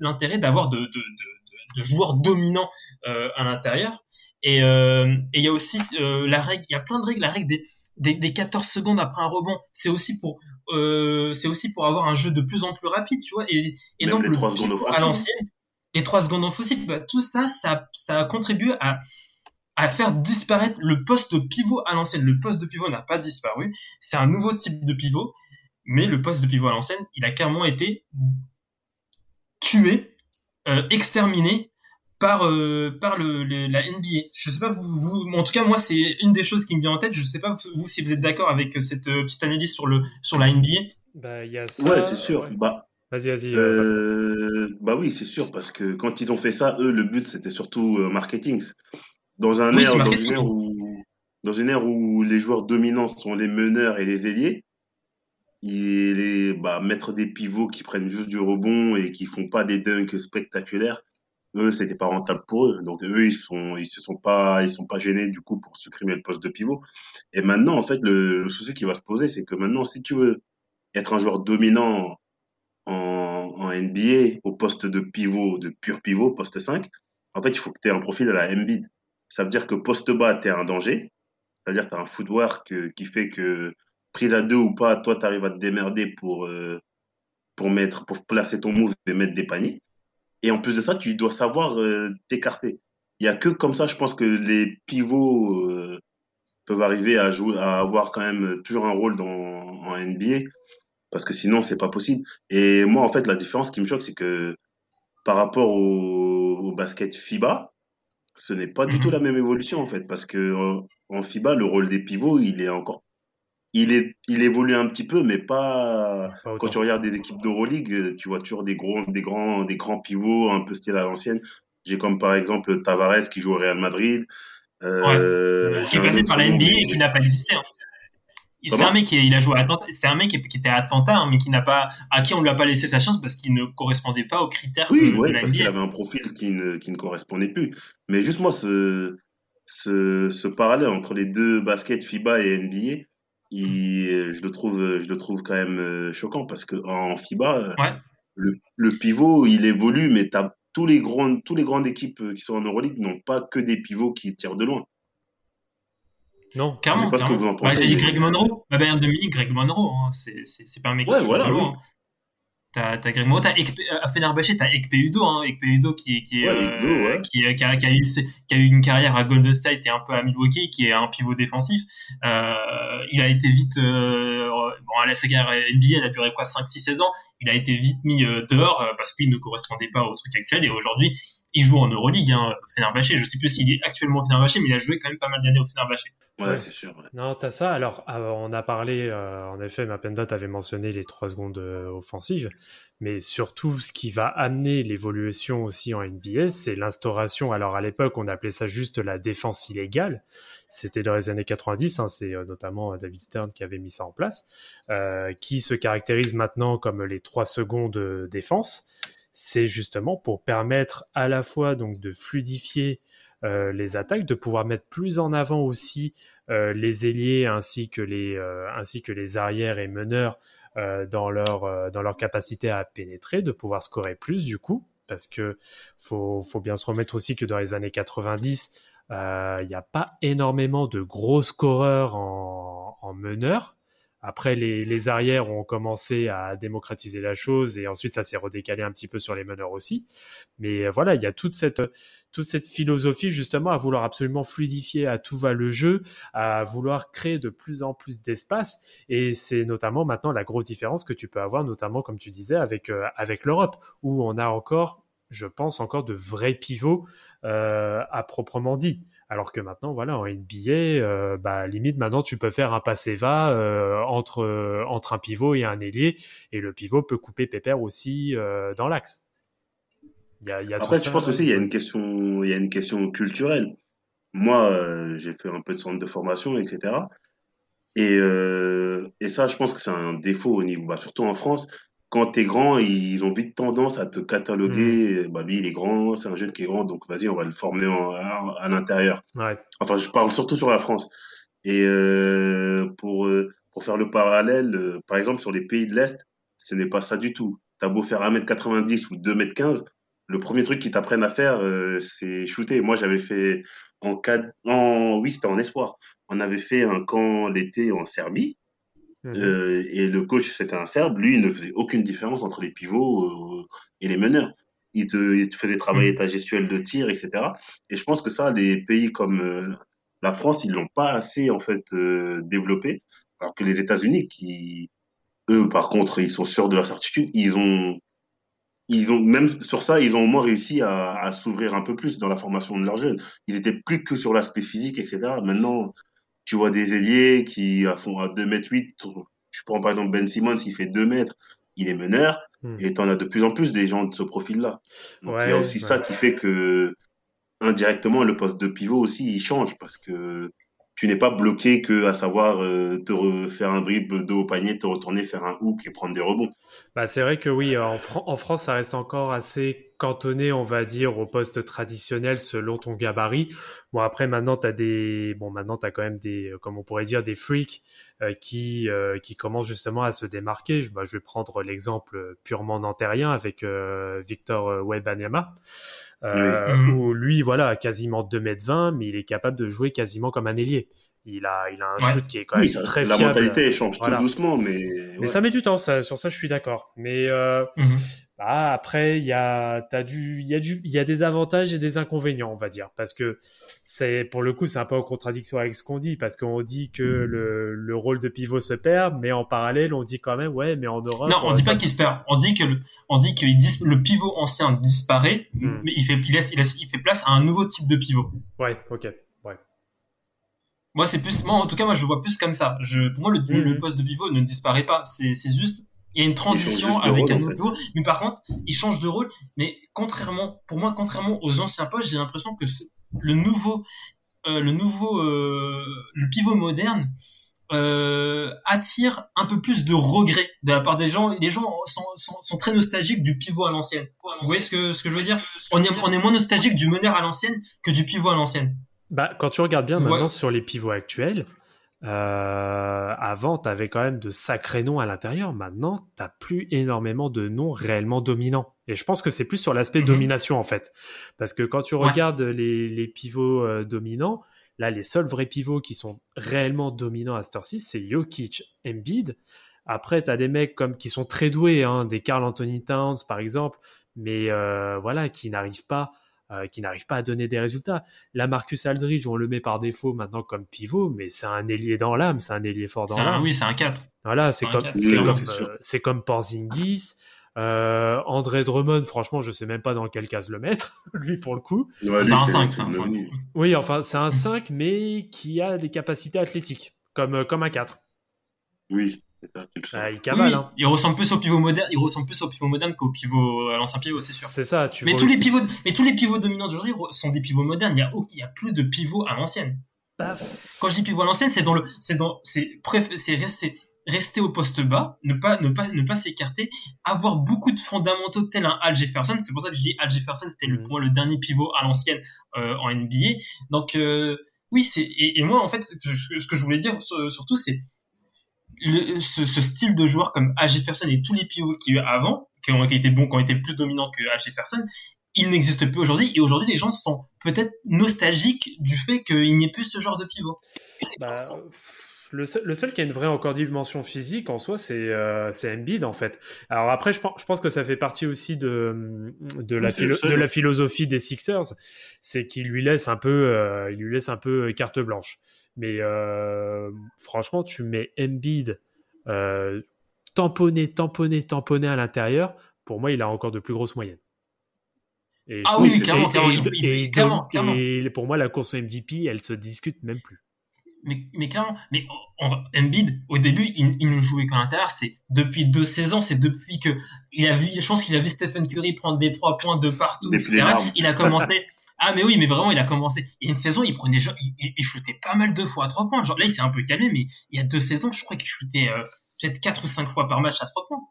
l'intérêt d'avoir de, de, de, de, joueurs dominants euh, à l'intérieur. Et euh, il y a aussi euh, la règle, il y a plein de règles, la règle des, des, des 14 secondes après un rebond, c'est aussi pour euh, c'est aussi pour avoir un jeu de plus en plus rapide, tu vois. Et, et donc le à l'ancienne, les 3 secondes en fossile, bah, tout ça, ça, ça a contribué à, à faire disparaître le poste de pivot à l'ancienne. Le poste de pivot n'a pas disparu, c'est un nouveau type de pivot, mais le poste de pivot à l'ancienne, il a clairement été tué, euh, exterminé par euh, par le, la NBA. Je sais pas vous, vous en tout cas moi c'est une des choses qui me vient en tête. Je sais pas vous si vous êtes d'accord avec cette euh, petite analyse sur le sur la NBA. Bah il y a ça. Ouais c'est sûr. Bah Vas-y, vas-y. Euh, bah oui, c'est sûr, parce que quand ils ont fait ça, eux, le but, c'était surtout euh, marketing. Dans un Oui, c'est dans une ère où, dans une ère où les joueurs dominants sont les meneurs et les ailiers, et les, bah, mettre des pivots qui prennent juste du rebond et qui font pas des dunks spectaculaires, eux, c'était pas rentable pour eux. Donc eux, ils sont, ils se sont pas, ils sont pas gênés du coup pour supprimer le poste de pivot. Et maintenant, en fait, le, le souci qui va se poser, c'est que maintenant, si tu veux être un joueur dominant en, en NBA au poste de pivot, de pur pivot, poste 5, en fait, il faut que tu aies un profil à la Embiid. Ça veut dire que poste bas, tu es un danger. Ça veut dire tu as un footwork euh, qui fait que, prise à deux ou pas, toi, tu arrives à te démerder pour, euh, pour, mettre, pour placer ton move et mettre des paniers. Et en plus de ça, tu dois savoir euh, t'écarter. Il y a que comme ça, je pense que les pivots euh, peuvent arriver à jouer, à avoir quand même toujours un rôle dans, en NBA parce que sinon c'est pas possible. Et moi en fait la différence qui me choque c'est que par rapport au, au basket FIBA, ce n'est pas du Mhm. tout la même évolution en fait parce que en FIBA le rôle des pivots il est encore il est il évolue un petit peu mais pas Pas quand tu regardes des équipes d'Euroleague, euh, tu vois toujours des gros des grands des grands pivots un peu style à l'ancienne. J'ai comme par exemple Tavares qui joue au Real Madrid. Euh, qui j'ai est passé par la NBA et qui n'a pas existé. hein. C'est un mec qui il a joué à Atlanta, c'est un mec qui, qui était à Atlanta, hein, mais qui n'a pas, à qui on lui a pas laissé sa chance parce qu'il ne correspondait pas aux critères Oui, de, ouais, de la parce qu'il avait un profil qui ne, qui ne correspondait plus. Mais juste moi, ce, ce, ce parallèle entre les deux baskets FIBA et NBA, il, je le trouve, je le trouve quand même euh, choquant parce que en FIBA, euh, Ouais. le, le pivot, il évolue, mais t'as tous les grandes, tous les grandes équipes euh, qui sont en Euroleague n'ont pas que des pivots qui tirent de loin. Non. Clairement, Je sais pas ce que vous en Bah, pensez, j'ai dit mais- Greg Monroe. Bah, Bayern Munich, Greg Monroe, hein. c'est, c'est, c'est pas un mec Ouais, qui voilà, oui. loin. T'as, t'as Greg Monroe, t'as Ekpe, à Fenerbahçe, t'as Ekpe Udo, hein. Ekpe Udo qui qui est, Ouais, euh, Ekpe, ouais. qui, est- qui a, qui a eu, qui a eu une carrière à Golden State et un peu à Milwaukee, qui est un pivot défensif. Euh, il a été vite, euh, bon, à la saga NBA, elle a duré quoi, 5-6 saisons. Il a été vite mis euh, dehors euh, parce qu'il ne correspondait pas au truc actuel et aujourd'hui, il joue en Euroleague, hein, Fenerbahçe. Je sais plus s'il est actuellement au Fenerbahçe, mais il a joué quand même pas mal d'années au Fenerbahçe. Ouais, Ouais. c'est sûr. ouais. Non, t'as ça. Alors, ah, on a parlé, euh, en effet, Mapenda t'avait mentionné les trois secondes euh, offensives, mais surtout, ce qui va amener l'évolution aussi en NBA, c'est l'instauration. Alors, à l'époque, on appelait ça juste la défense illégale. C'était dans les années 90, hein, c'est euh, notamment euh, David Stern qui avait mis ça en place, euh, qui se caractérise maintenant comme les trois secondes de défense. C'est justement pour permettre à la fois donc de fluidifier euh, les attaques, de pouvoir mettre plus en avant aussi euh, les ailiers ainsi que les euh, ainsi que les arrières et meneurs dans leur dans leur capacité à pénétrer, de pouvoir scorer plus du coup, parce que faut faut bien se remettre aussi que dans les années 90, euh, il n'y a pas énormément de gros scoreurs en, en meneurs. Après, les, les arrières ont commencé à démocratiser la chose et ensuite ça s'est redécalé un petit peu sur les meneurs aussi. Mais euh, voilà, il y a toute cette toute cette philosophie justement à vouloir absolument fluidifier à tout va le jeu, à vouloir créer de plus en plus d'espace. Et c'est notamment maintenant la grosse différence que tu peux avoir, notamment comme tu disais avec euh, avec l'Europe, où on a encore, je pense encore de vrais pivots euh, à proprement dit. Alors que maintenant, voilà, en NBA, euh, bah, limite maintenant tu peux faire un passé va euh, entre euh, entre un pivot et un ailier, et le pivot peut couper Pépère aussi dans l'axe. Il y a, il y a tout Après, ça, je pense aussi il y a une question, il y a une question culturelle. moi, j'ai fait un peu de centre de formation, etc. Et, et ça, je pense que c'est un défaut au niveau, bah, surtout en France. Quand t'es grand, ils ont vite tendance à te cataloguer. Bah, lui, il est grand, c'est un jeune qui est grand, donc vas-y, on va le former en- à, à l'intérieur. Ouais. Enfin, je parle surtout sur la France. Et euh, pour, euh, pour faire le parallèle, euh, par exemple, sur les pays de l'Est, ce n'est pas ça du tout. T'as beau faire 1m90 ou 2m15, le premier truc qu'ils t'apprennent à faire, euh, c'est shooter. Moi, j'avais fait en cadre, en, oui, c'était en espoir. On avait fait un camp l'été en Serbie. Mhm. Euh, et le coach, c'était un Serbe. Lui, il ne faisait aucune différence entre les pivots euh, et les meneurs. Il te, il te faisait travailler ta gestuelle de tir, etc. Et je pense que ça, les pays comme euh, la France, ils l'ont pas assez en fait développé. Alors que les États-Unis, qui eux, par contre, ils sont sûrs de leur certitude, ils ont, ils ont même sur ça, ils ont au moins réussi à, à s'ouvrir un peu plus dans la formation de leurs jeunes. Ils étaient plus que sur l'aspect physique, etc. Maintenant, tu vois des ailiers qui font à 2 mètres 8. Je prends par exemple Ben Simmons, il fait 2 mètres, il est meneur. Hmm. Et t'en as de plus en plus des gens de ce profil-là. Donc il y a aussi ouais. ça qui fait que indirectement le poste de pivot aussi il change parce que tu n'es pas bloqué que à savoir euh, te re- faire un dribble de haut panier, te retourner faire un hook et prendre des rebonds. Bah, c'est vrai que oui, en, Fran- en France, ça reste encore assez cantonné, on va dire, au poste traditionnel selon ton gabarit. Bon, après, maintenant, tu as des, bon, maintenant, tu quand même des, euh, comme on pourrait dire, des freaks euh, qui, qui commencent justement à se démarquer. Je, bah, vais prendre l'exemple purement nantérien avec Victor Wembanyama. Euh, Oui. où lui, voilà, a quasiment 2m20, mais il est capable de jouer quasiment comme un ailier. Il a, il a un Ouais. shoot qui est quand Oui, même ça, très la fiable. mentalité elle change Voilà. tout doucement, mais, Mais ouais. ça met du temps, ça, sur ça je suis d'accord. Mais euh, Mhm. Bah, après, il y a, t'as du, il y a du, il y a des avantages et des inconvénients, on va dire, parce que c'est, pour le coup, c'est un peu en contradiction avec ce qu'on dit, parce qu'on dit que le, le rôle de pivot se perd, mais en parallèle, on dit quand même, ouais, mais en Europe. Non, on euh, dit pas qu'il se perd. On dit que le, on dit que le pivot ancien disparaît, Hmm. mais il fait, il laisse, il laisse, il fait place à un nouveau type de pivot. Ouais, ok. Moi, c'est plus, moi, en tout cas, moi, je vois plus comme ça. Je, pour moi, le, le poste de pivot ne disparaît pas. C'est, c'est juste, il y a une transition avec rôle, un en nouveau fait. Mais par contre, il change de rôle. Mais contrairement, pour moi, contrairement aux anciens postes, j'ai l'impression que ce- le nouveau, euh, le nouveau, euh, le pivot moderne, euh, attire un peu plus de regret de la part des gens. Les gens sont, sont, sont très nostalgiques du pivot à l'ancienne. Vous voyez ce que, ce que je veux dire? On est, on est moins nostalgique du meneur à l'ancienne que du pivot à l'ancienne. Bah, quand tu regardes bien Ouais. maintenant sur les pivots actuels, euh, avant, tu avais quand même de sacrés noms à l'intérieur. Maintenant, tu plus énormément de noms réellement dominants. Et je pense que c'est plus sur l'aspect Mhm. domination, en fait. Parce que quand tu Ouais. regardes les, les pivots euh, dominants, là, les seuls vrais pivots qui sont réellement dominants à cette heure-ci, c'est Jokic, Embiid. Après, tu as des mecs comme, qui sont très doués, hein, des Carl Anthony Towns, par exemple, mais euh, voilà, qui n'arrivent pas euh, qui n'arrive pas à donner des résultats. Là, Marcus Aldridge, on le met par défaut maintenant comme pivot, mais c'est un ailier dans l'âme, c'est un ailier fort dans l'âme. oui, c'est un 4. Voilà, c'est comme, c'est euh, c'est comme Porzingis. Euh, André Drummond, franchement, je sais même pas dans quelle case le mettre, (laughs) lui pour le coup. Ouais, C'est un 5, c'est c'est un une 5. ovni. Oui, enfin, c'est un 5, mais qui a des capacités athlétiques, comme, comme un 4. Oui, ça, tu le sens. Ah, il Oui, cavale, oui, hein. il ressemble plus au pivot moderne, il ressemble plus au pivot moderne qu'au pivot, à l'ancien pivot, c'est sûr. C'est ça, tu Mais vois tous les pivots, mais tous les pivots dominants d'aujourd'hui sont des pivots modernes. Il y a, au- il y a plus de pivots à l'ancienne. Bah, Quand je dis pivot à l'ancienne, c'est dans le, c'est dans, c'est préf- c'est rester, rester au poste bas, ne pas, ne pas, ne pas s'écarter, avoir beaucoup de fondamentaux tel un Al Jefferson. C'est pour ça que je dis Al Jefferson, c'était le, Mhm. pour moi le dernier pivot à l'ancienne euh, en NBA. Donc euh, oui, c'est et, et moi en fait, ce que, ce que je voulais dire sur- surtout, c'est le, ce, ce style de joueur comme Al Jefferson et tous les pivots qu'il y a eu avant, qui ont, été bons, qui ont été plus dominants que Al Jefferson, il n'existe plus aujourd'hui. Et aujourd'hui, les gens sont peut-être nostalgiques du fait qu'il n'y ait plus ce genre de pivot. Bah, le, seul, le seul qui a une vraie encore dimension physique en soi, c'est euh, c'est Embiid en fait. Alors après, je pense, je pense que ça fait partie aussi de, de, la, philo- de philosophie des Sixers, c'est qu'il lui laisse un peu, euh, il lui laisse un peu carte blanche. Mais euh, franchement, tu mets Embiid euh, tamponné, tamponné, tamponné à l'intérieur. Pour moi, il a encore de plus grosses moyennes. Et Ah oui, clairement, et- clairement, et- il- et- il- et- clairement, clairement. et pour moi, la course au MVP, elle se discute même plus. Mais, mais clairement, mais on, on- Embiid, au début, il, il ne jouait qu'à l'intérieur. C'est depuis deux saisons, c'est depuis que il a vu, je pense qu'il a vu Stephen Curry prendre des trois points de partout, etc. Il a commencé Ah mais oui, mais vraiment, il a commencé. Il y a une saison, il prenait genre, il, il, shootait pas mal de fois à trois points. Genre là, il s'est un peu calmé, mais il y a deux saisons, je crois qu'il shootait euh, peut-être quatre ou cinq fois par match à trois points.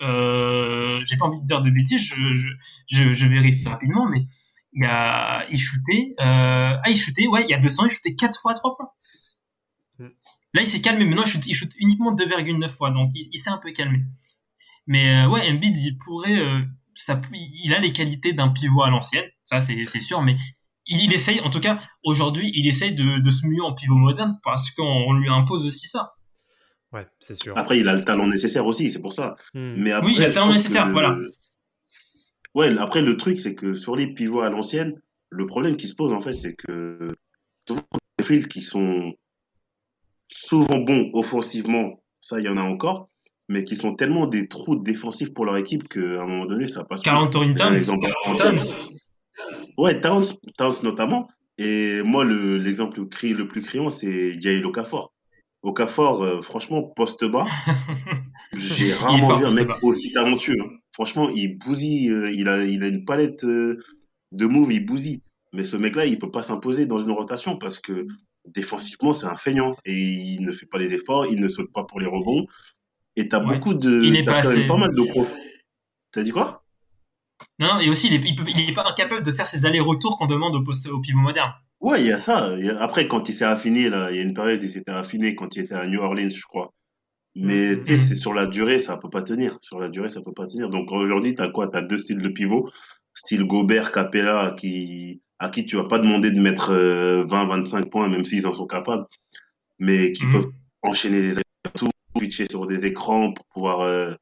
Euh, j'ai pas envie de dire de bêtises, je, je, je, je vérifie rapidement, mais il a, il shootait, euh, ah, il shootait, ouais, il y a deux ans, il shootait quatre fois à trois points. Hmm. Là, il s'est calmé. Maintenant, il shoot, il shoot uniquement 2,9 fois, donc il, il s'est un peu calmé. Mais euh, ouais, Embiid, il pourrait, euh, ça, il a les qualités d'un pivot à l'ancienne, ça c'est sûr, mais il, il, essaye, en tout cas, aujourd'hui, il essaye de, de se muer en pivot moderne parce qu'on lui impose aussi ça. Ouais, c'est sûr. Après, il a le talent nécessaire aussi, c'est pour ça. Hmm. Mais après, oui, il a le talent nécessaire, voilà. Ouais, après, le truc, c'est que sur les pivots à l'ancienne, le problème qui se pose, en fait, c'est que souvent, les fils qui sont souvent bons offensivement, ça, il y en a encore, mais qui sont tellement des trous défensifs pour leur équipe qu'à un moment donné, ça passe. Carl Anthony Towns. Ouais, Towns, Towns notamment. Et moi, l'exemple le, le, plus criant, c'est Jail Okafor. Okafor, euh, franchement, poste bas, (laughs) j'ai rarement vu un mec aussi talentueux. Hein. Franchement, il bousille, euh, il, a, il a une palette euh, de moves, il bousille. Mais ce mec-là, il peut pas s'imposer dans une rotation parce que défensivement, c'est un feignant et il ne fait pas les efforts, il ne saute pas pour les rebonds. Et tu as beaucoup de. Il est pas, pas mal de profs. T'as dit quoi? Non, et aussi, il est, il, pas incapable de faire ses allers-retours qu'on demande au, poste, au pivot moderne. Ouais, il y a ça. Après, quand il s'est affiné, là, il y a une période, il s'était affiné quand il était à New Orleans, je crois. Mais tu sais, sur la durée, ça peut pas tenir. Sur la durée, ça peut pas tenir. Donc aujourd'hui, tu as quoi? Tu as deux styles de pivot. Style Gobert, Capella, qui, à qui tu vas pas demander de mettre 20-25 euh, points, même s'ils en sont capables, mais qui mm-hmm. peuvent enchaîner des tout switcher sur des écrans pour pouvoir euh,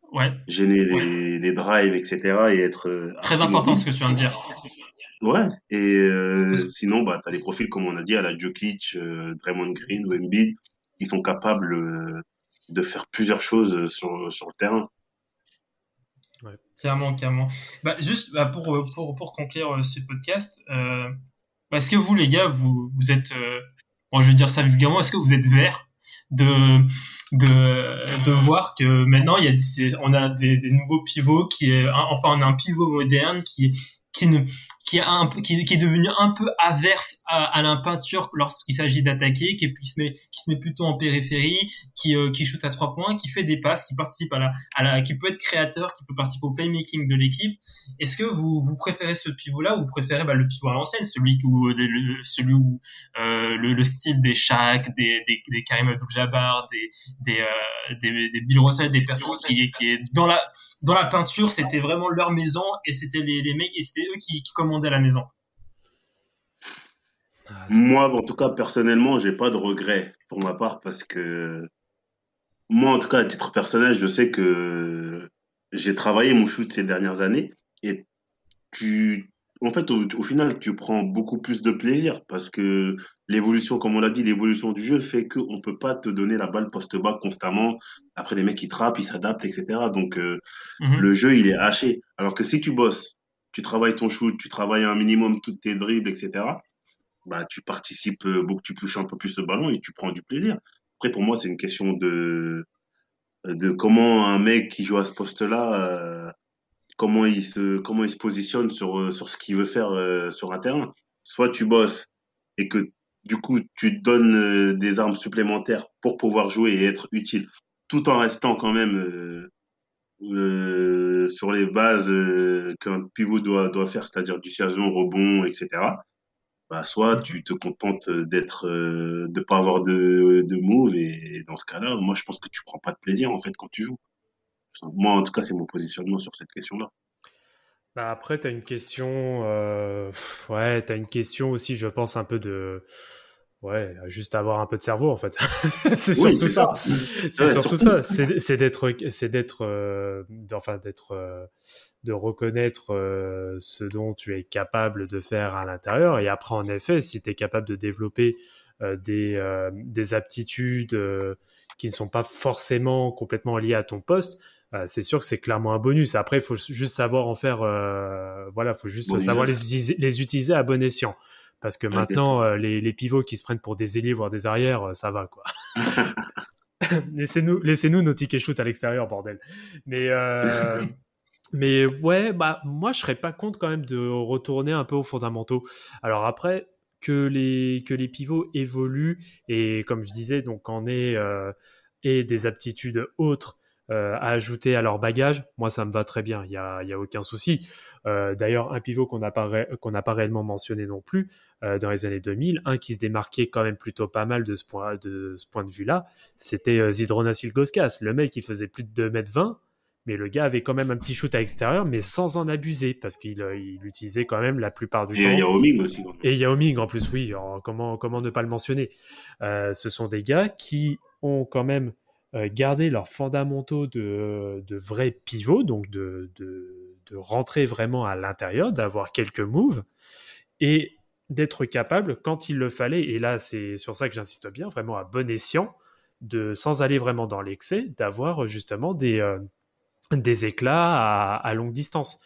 gêner Les, drives, etc. et être euh, très important ce que tu viens de dire. Ouais. Et euh, sinon, bah, t'as les profils comme on a dit à la Jokic, Draymond Green ou Embiid, qui sont capables de faire plusieurs choses sur sur le terrain. Ouais. Clairement, clairement. Bah, juste bah, pour, pour, pour conclure ce podcast, euh, bah, est-ce que vous, les gars, vous, vous êtes, bon, je vais dire ça vulgairement, est-ce que vous êtes verts de de de voir que maintenant il y a on a des, des nouveaux pivots qui est enfin on a un pivot moderne qui qui ne qui est un qui, qui est devenu un peu averse à, à la peinture lorsqu'il s'agit d'attaquer, qui, qui se met qui se met plutôt en périphérie, qui euh, qui shoot à trois points, qui fait des passes, qui participe à la à la qui peut être créateur, qui peut participer au playmaking de l'équipe. Est-ce que vous vous préférez ce pivot là ou vous préférez bah, le pivot à l'ancienne, celui où le, celui où euh, le, le, style des Shaq, des des, des Karim Abdul-Jabbar, des des, euh, des des Bill Russell, des personnes qui qui est dans la dans la peinture, c'était vraiment leur maison et c'était les les mecs et c'était eux qui qui à la maison ah, Moi, en tout cas, personnellement, j'ai pas de regrets pour ma part parce que moi, en tout cas, à titre personnel, je sais que j'ai travaillé mon shoot ces dernières années et tu, en fait, au, final, tu prends beaucoup plus de plaisir parce que l'évolution, comme on l'a dit, l'évolution du jeu fait qu'on peut pas te donner la balle post-bas constamment. Après, les mecs, ils trappent, ils s'adaptent, etc. Donc, euh, mhm. le jeu, il est haché. Alors que si tu bosses tu travailles ton shoot, tu travailles un minimum toutes tes dribbles, etc. Bah, tu participes euh, beaucoup, tu touches un peu plus le ballon et tu prends du plaisir. Après, pour moi, c'est une question de, de comment un mec qui joue à ce poste-là, euh, comment il se, comment il se positionne sur, euh, sur ce qu'il veut faire sur un terrain. Soit tu bosses et que du coup, tu te donnes des armes supplémentaires pour pouvoir jouer et être utile, tout en restant quand même euh, sur les bases euh, qu'un pivot doit, doit faire, c'est-à-dire du saison, rebond, etc. Bah, soit tu te contentes d'être, euh, de pas avoir de, de move et dans ce cas-là, moi je pense que tu prends pas de plaisir en fait quand tu joues. Moi en tout cas c'est mon positionnement sur cette question-là. Bah après, tu as une question, euh, ouais, as une question aussi, je pense, un peu de, Ouais, juste avoir un peu de cerveau en fait. (laughs) c'est surtout ça. C'est surtout ça. C'est d'être, c'est d'être, euh, enfin d'être, euh, de reconnaître euh, ce dont tu es capable de faire à l'intérieur. Et après, en effet, si tu es capable de développer des, des aptitudes qui ne sont pas forcément complètement liées à ton poste, c'est sûr que c'est clairement un bonus. Après, il faut juste savoir en faire, voilà, faut juste savoir les, les utiliser à bon escient. Parce que maintenant, euh, les, les, pivots qui se prennent pour des ailiers, voire des arrières, euh, ça va, quoi. (laughs) (laughs) laissez-nous, laissez-nous nos tickets shoot à l'extérieur, bordel. Mais, euh, mais ouais, bah moi je serais pas contre quand même de retourner un peu aux fondamentaux. Alors après que les que les pivots évoluent et comme je disais donc en est euh, et des aptitudes autres à ajouter à leur bagage, moi ça me va très bien, il y a, y a aucun souci. Euh, D'ailleurs un pivot qu'on n'a pas pas réellement mentionné non plus euh, dans les années 2000, un qui se démarquait quand même plutôt pas mal de ce point de ce point de vue là, c'était euh, Zidronas Ilgoskas, le mec qui faisait plus de 2 mètres 20 mais le gars avait quand même un petit shoot à l'extérieur, mais sans en abuser, parce qu'il euh, il utilisait quand même la plupart du et temps. Et Yao Ming aussi. Et Yao Ming en plus, oui. Alors, comment, comment ne pas le mentionner euh, Ce sont des gars qui ont quand même euh, gardé leurs fondamentaux de, de vrais pivots, donc de, de, de rentrer vraiment à l'intérieur, d'avoir quelques moves, et d'être capable, quand il le fallait, et là c'est sur ça que j'insiste bien, vraiment à bon escient, de, sans aller vraiment dans l'excès, d'avoir justement des, euh, des éclats à, à, longue distance.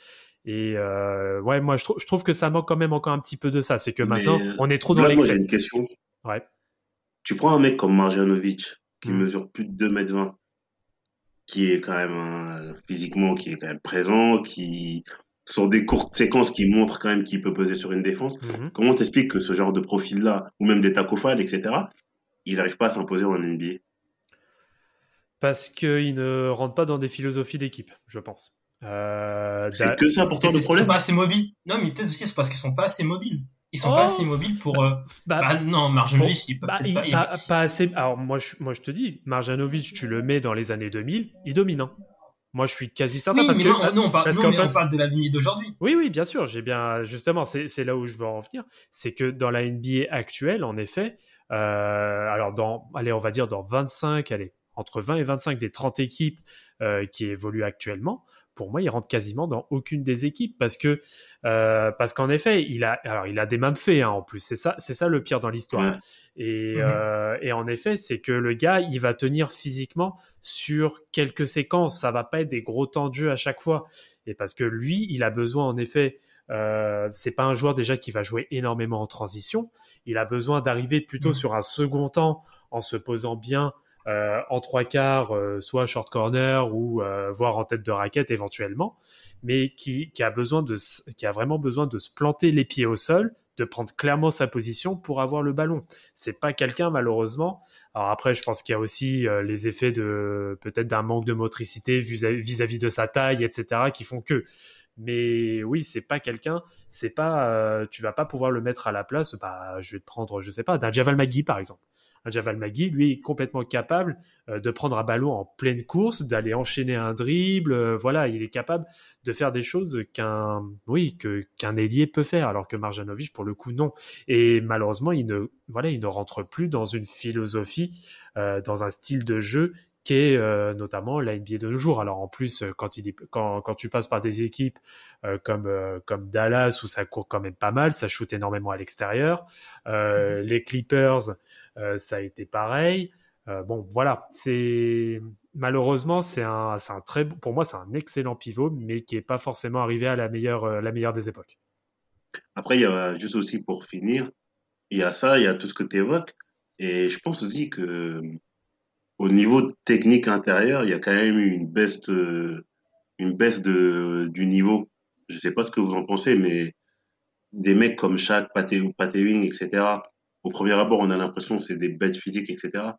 Et euh, ouais, moi je, je, trouve que ça manque quand même encore un petit peu de ça. C'est que maintenant Mais on est trop dans l'excès. une question. Ouais. Tu prends un mec comme Marjanovic qui mmh. mesure plus de 2 mètres 20 qui est quand même un, physiquement qui est quand même présent, qui sur des courtes séquences qui montrent quand même qu'il peut peser sur une défense. Mmh. Comment t'expliques que ce genre de profil-là, ou même des tacofales, etc., ils n'arrivent pas à s'imposer en NBA parce qu'ils ne rentrent pas dans des philosophies d'équipe, je pense. Euh, c'est que ça pourtant le problème. Ils sont pas assez mobiles. Non, mais peut-être aussi c'est parce qu'ils sont pas assez mobiles. Ils sont oh pas assez mobiles pour. Euh... Bah, bah, non, Marjanovic, bon, il peut bah, peut-être il, pas, il... pas, pas. assez. Alors moi, je, moi, je te dis, Marjanovic, tu le mets dans les années 2000, il domine. Hein. Moi, je suis quasi certain oui, parce mais que non, non, on parle, parce non, on parle de la lignée d'aujourd'hui. Oui, oui, bien sûr. J'ai bien justement, c'est là où je veux en venir, c'est que dans la NBA actuelle, en effet, euh, alors dans, allez, on va dire dans 25, allez, entre 20 et 25 des 30 équipes euh, qui évoluent actuellement, pour moi, il rentre quasiment dans aucune des équipes parce que euh, parce qu'en effet, il a alors il a des mains de fait hein, en plus. C'est ça, c'est ça le pire dans l'histoire. Et, Mhm. euh, et en effet, c'est que le gars, il va tenir physiquement sur quelques séquences. Ça va pas être des gros temps de jeu à chaque fois. Et parce que lui, il a besoin en effet. Euh, c'est pas un joueur déjà qui va jouer énormément en transition. Il a besoin d'arriver plutôt Mhm. sur un second temps en se posant bien euh, en trois quarts, euh, soit short corner ou euh, voire en tête de raquette éventuellement, mais qui, qui a besoin de, qui a vraiment besoin de se planter les pieds au sol, de prendre clairement sa position pour avoir le ballon. C'est pas quelqu'un malheureusement. Alors après, je pense qu'il y a aussi euh, les effets de peut-être d'un manque de motricité vis-à-vis de sa taille, etc., qui font que. Mais oui, c'est pas quelqu'un, c'est pas, euh, tu vas pas pouvoir le mettre à la place. Bah, je vais te prendre, je sais pas, d'un Javal Magui par exemple. Un Javal Magui, lui, est complètement capable euh, de prendre un ballon en pleine course, d'aller enchaîner un dribble. Euh, voilà, il est capable de faire des choses qu'un, oui, que qu'un ailier peut faire, alors que Marjanovic, pour le coup, non. Et malheureusement, il ne, voilà, il ne rentre plus dans une philosophie, euh, dans un style de jeu qui est euh, notamment la NBA de nos jours. Alors en plus, quand, il est, quand, quand tu passes par des équipes euh, comme, euh, comme Dallas, où ça court quand même pas mal, ça shoot énormément à l'extérieur, euh, les Clippers, ça a été pareil. Euh, bon, voilà, c'est malheureusement c'est un, un très, pour moi c'est un excellent pivot, mais qui est pas forcément arrivé à la meilleure, euh, la meilleure des époques. Après, il y a juste aussi pour finir, il y a ça, il y a tout ce que tu évoques, et je pense aussi que au niveau technique intérieur, il y a quand même eu une baisse une baisse de, du niveau. Je sais pas ce que vous en pensez, mais des mecs comme Shaq, Patewing, etc. Au premier abord, on a l'impression que c'est des bêtes physiques, etc.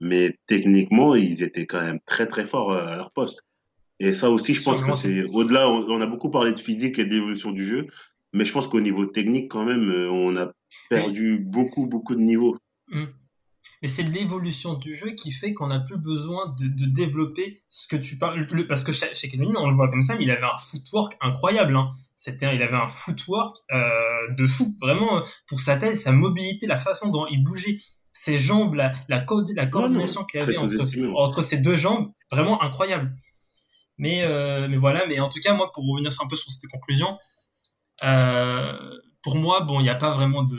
Mais techniquement, ils étaient quand même très très forts euh, à leur poste. Et ça aussi, je pense que c'est au-delà. On a beaucoup parlé de physique et d'évolution du jeu, mais je pense qu'au niveau technique, quand même, euh, on a perdu beaucoup beaucoup de niveaux. Mmh. Mais c'est l'évolution du jeu qui fait qu'on n'a plus besoin de, de, développer ce que tu parles. Le, parce que chez, chez Kenny, on le voit comme ça, mais il avait un footwork incroyable. Hein. C'était, il avait un footwork euh, de fou. Vraiment, pour sa taille, sa mobilité, la façon dont il bougeait, ses jambes, la, la, co la coordination qu'il avait entre, entre ses deux jambes, vraiment incroyable. Mais, euh, mais voilà, mais en tout cas, moi, pour revenir un peu sur cette conclusion, euh, pour moi, bon, il n'y a pas vraiment de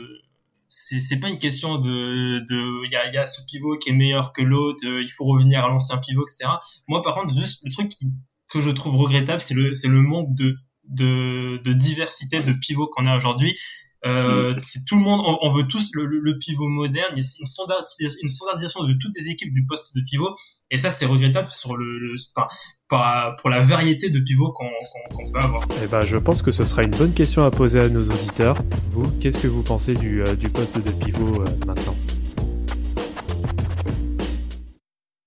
c'est pas une question de de il y a, y a ce pivot qui est meilleur que l'autre il faut revenir à l'ancien pivot etc moi par contre juste le truc qui, que je trouve regrettable c'est le c'est le manque de de de diversité de pivots qu'on a aujourd'hui Euh, c'est tout le monde, on, veut tous le, pivot moderne. Il y a une standardisation, une standardisation de toutes les équipes du poste de pivot, et ça c'est regrettable sur le, le pour la variété de pivots qu'on peut avoir. Eh ben, je pense que ce sera une bonne question à poser à nos auditeurs. Vous, qu'est-ce que vous pensez du, euh, du poste de pivot euh, maintenant?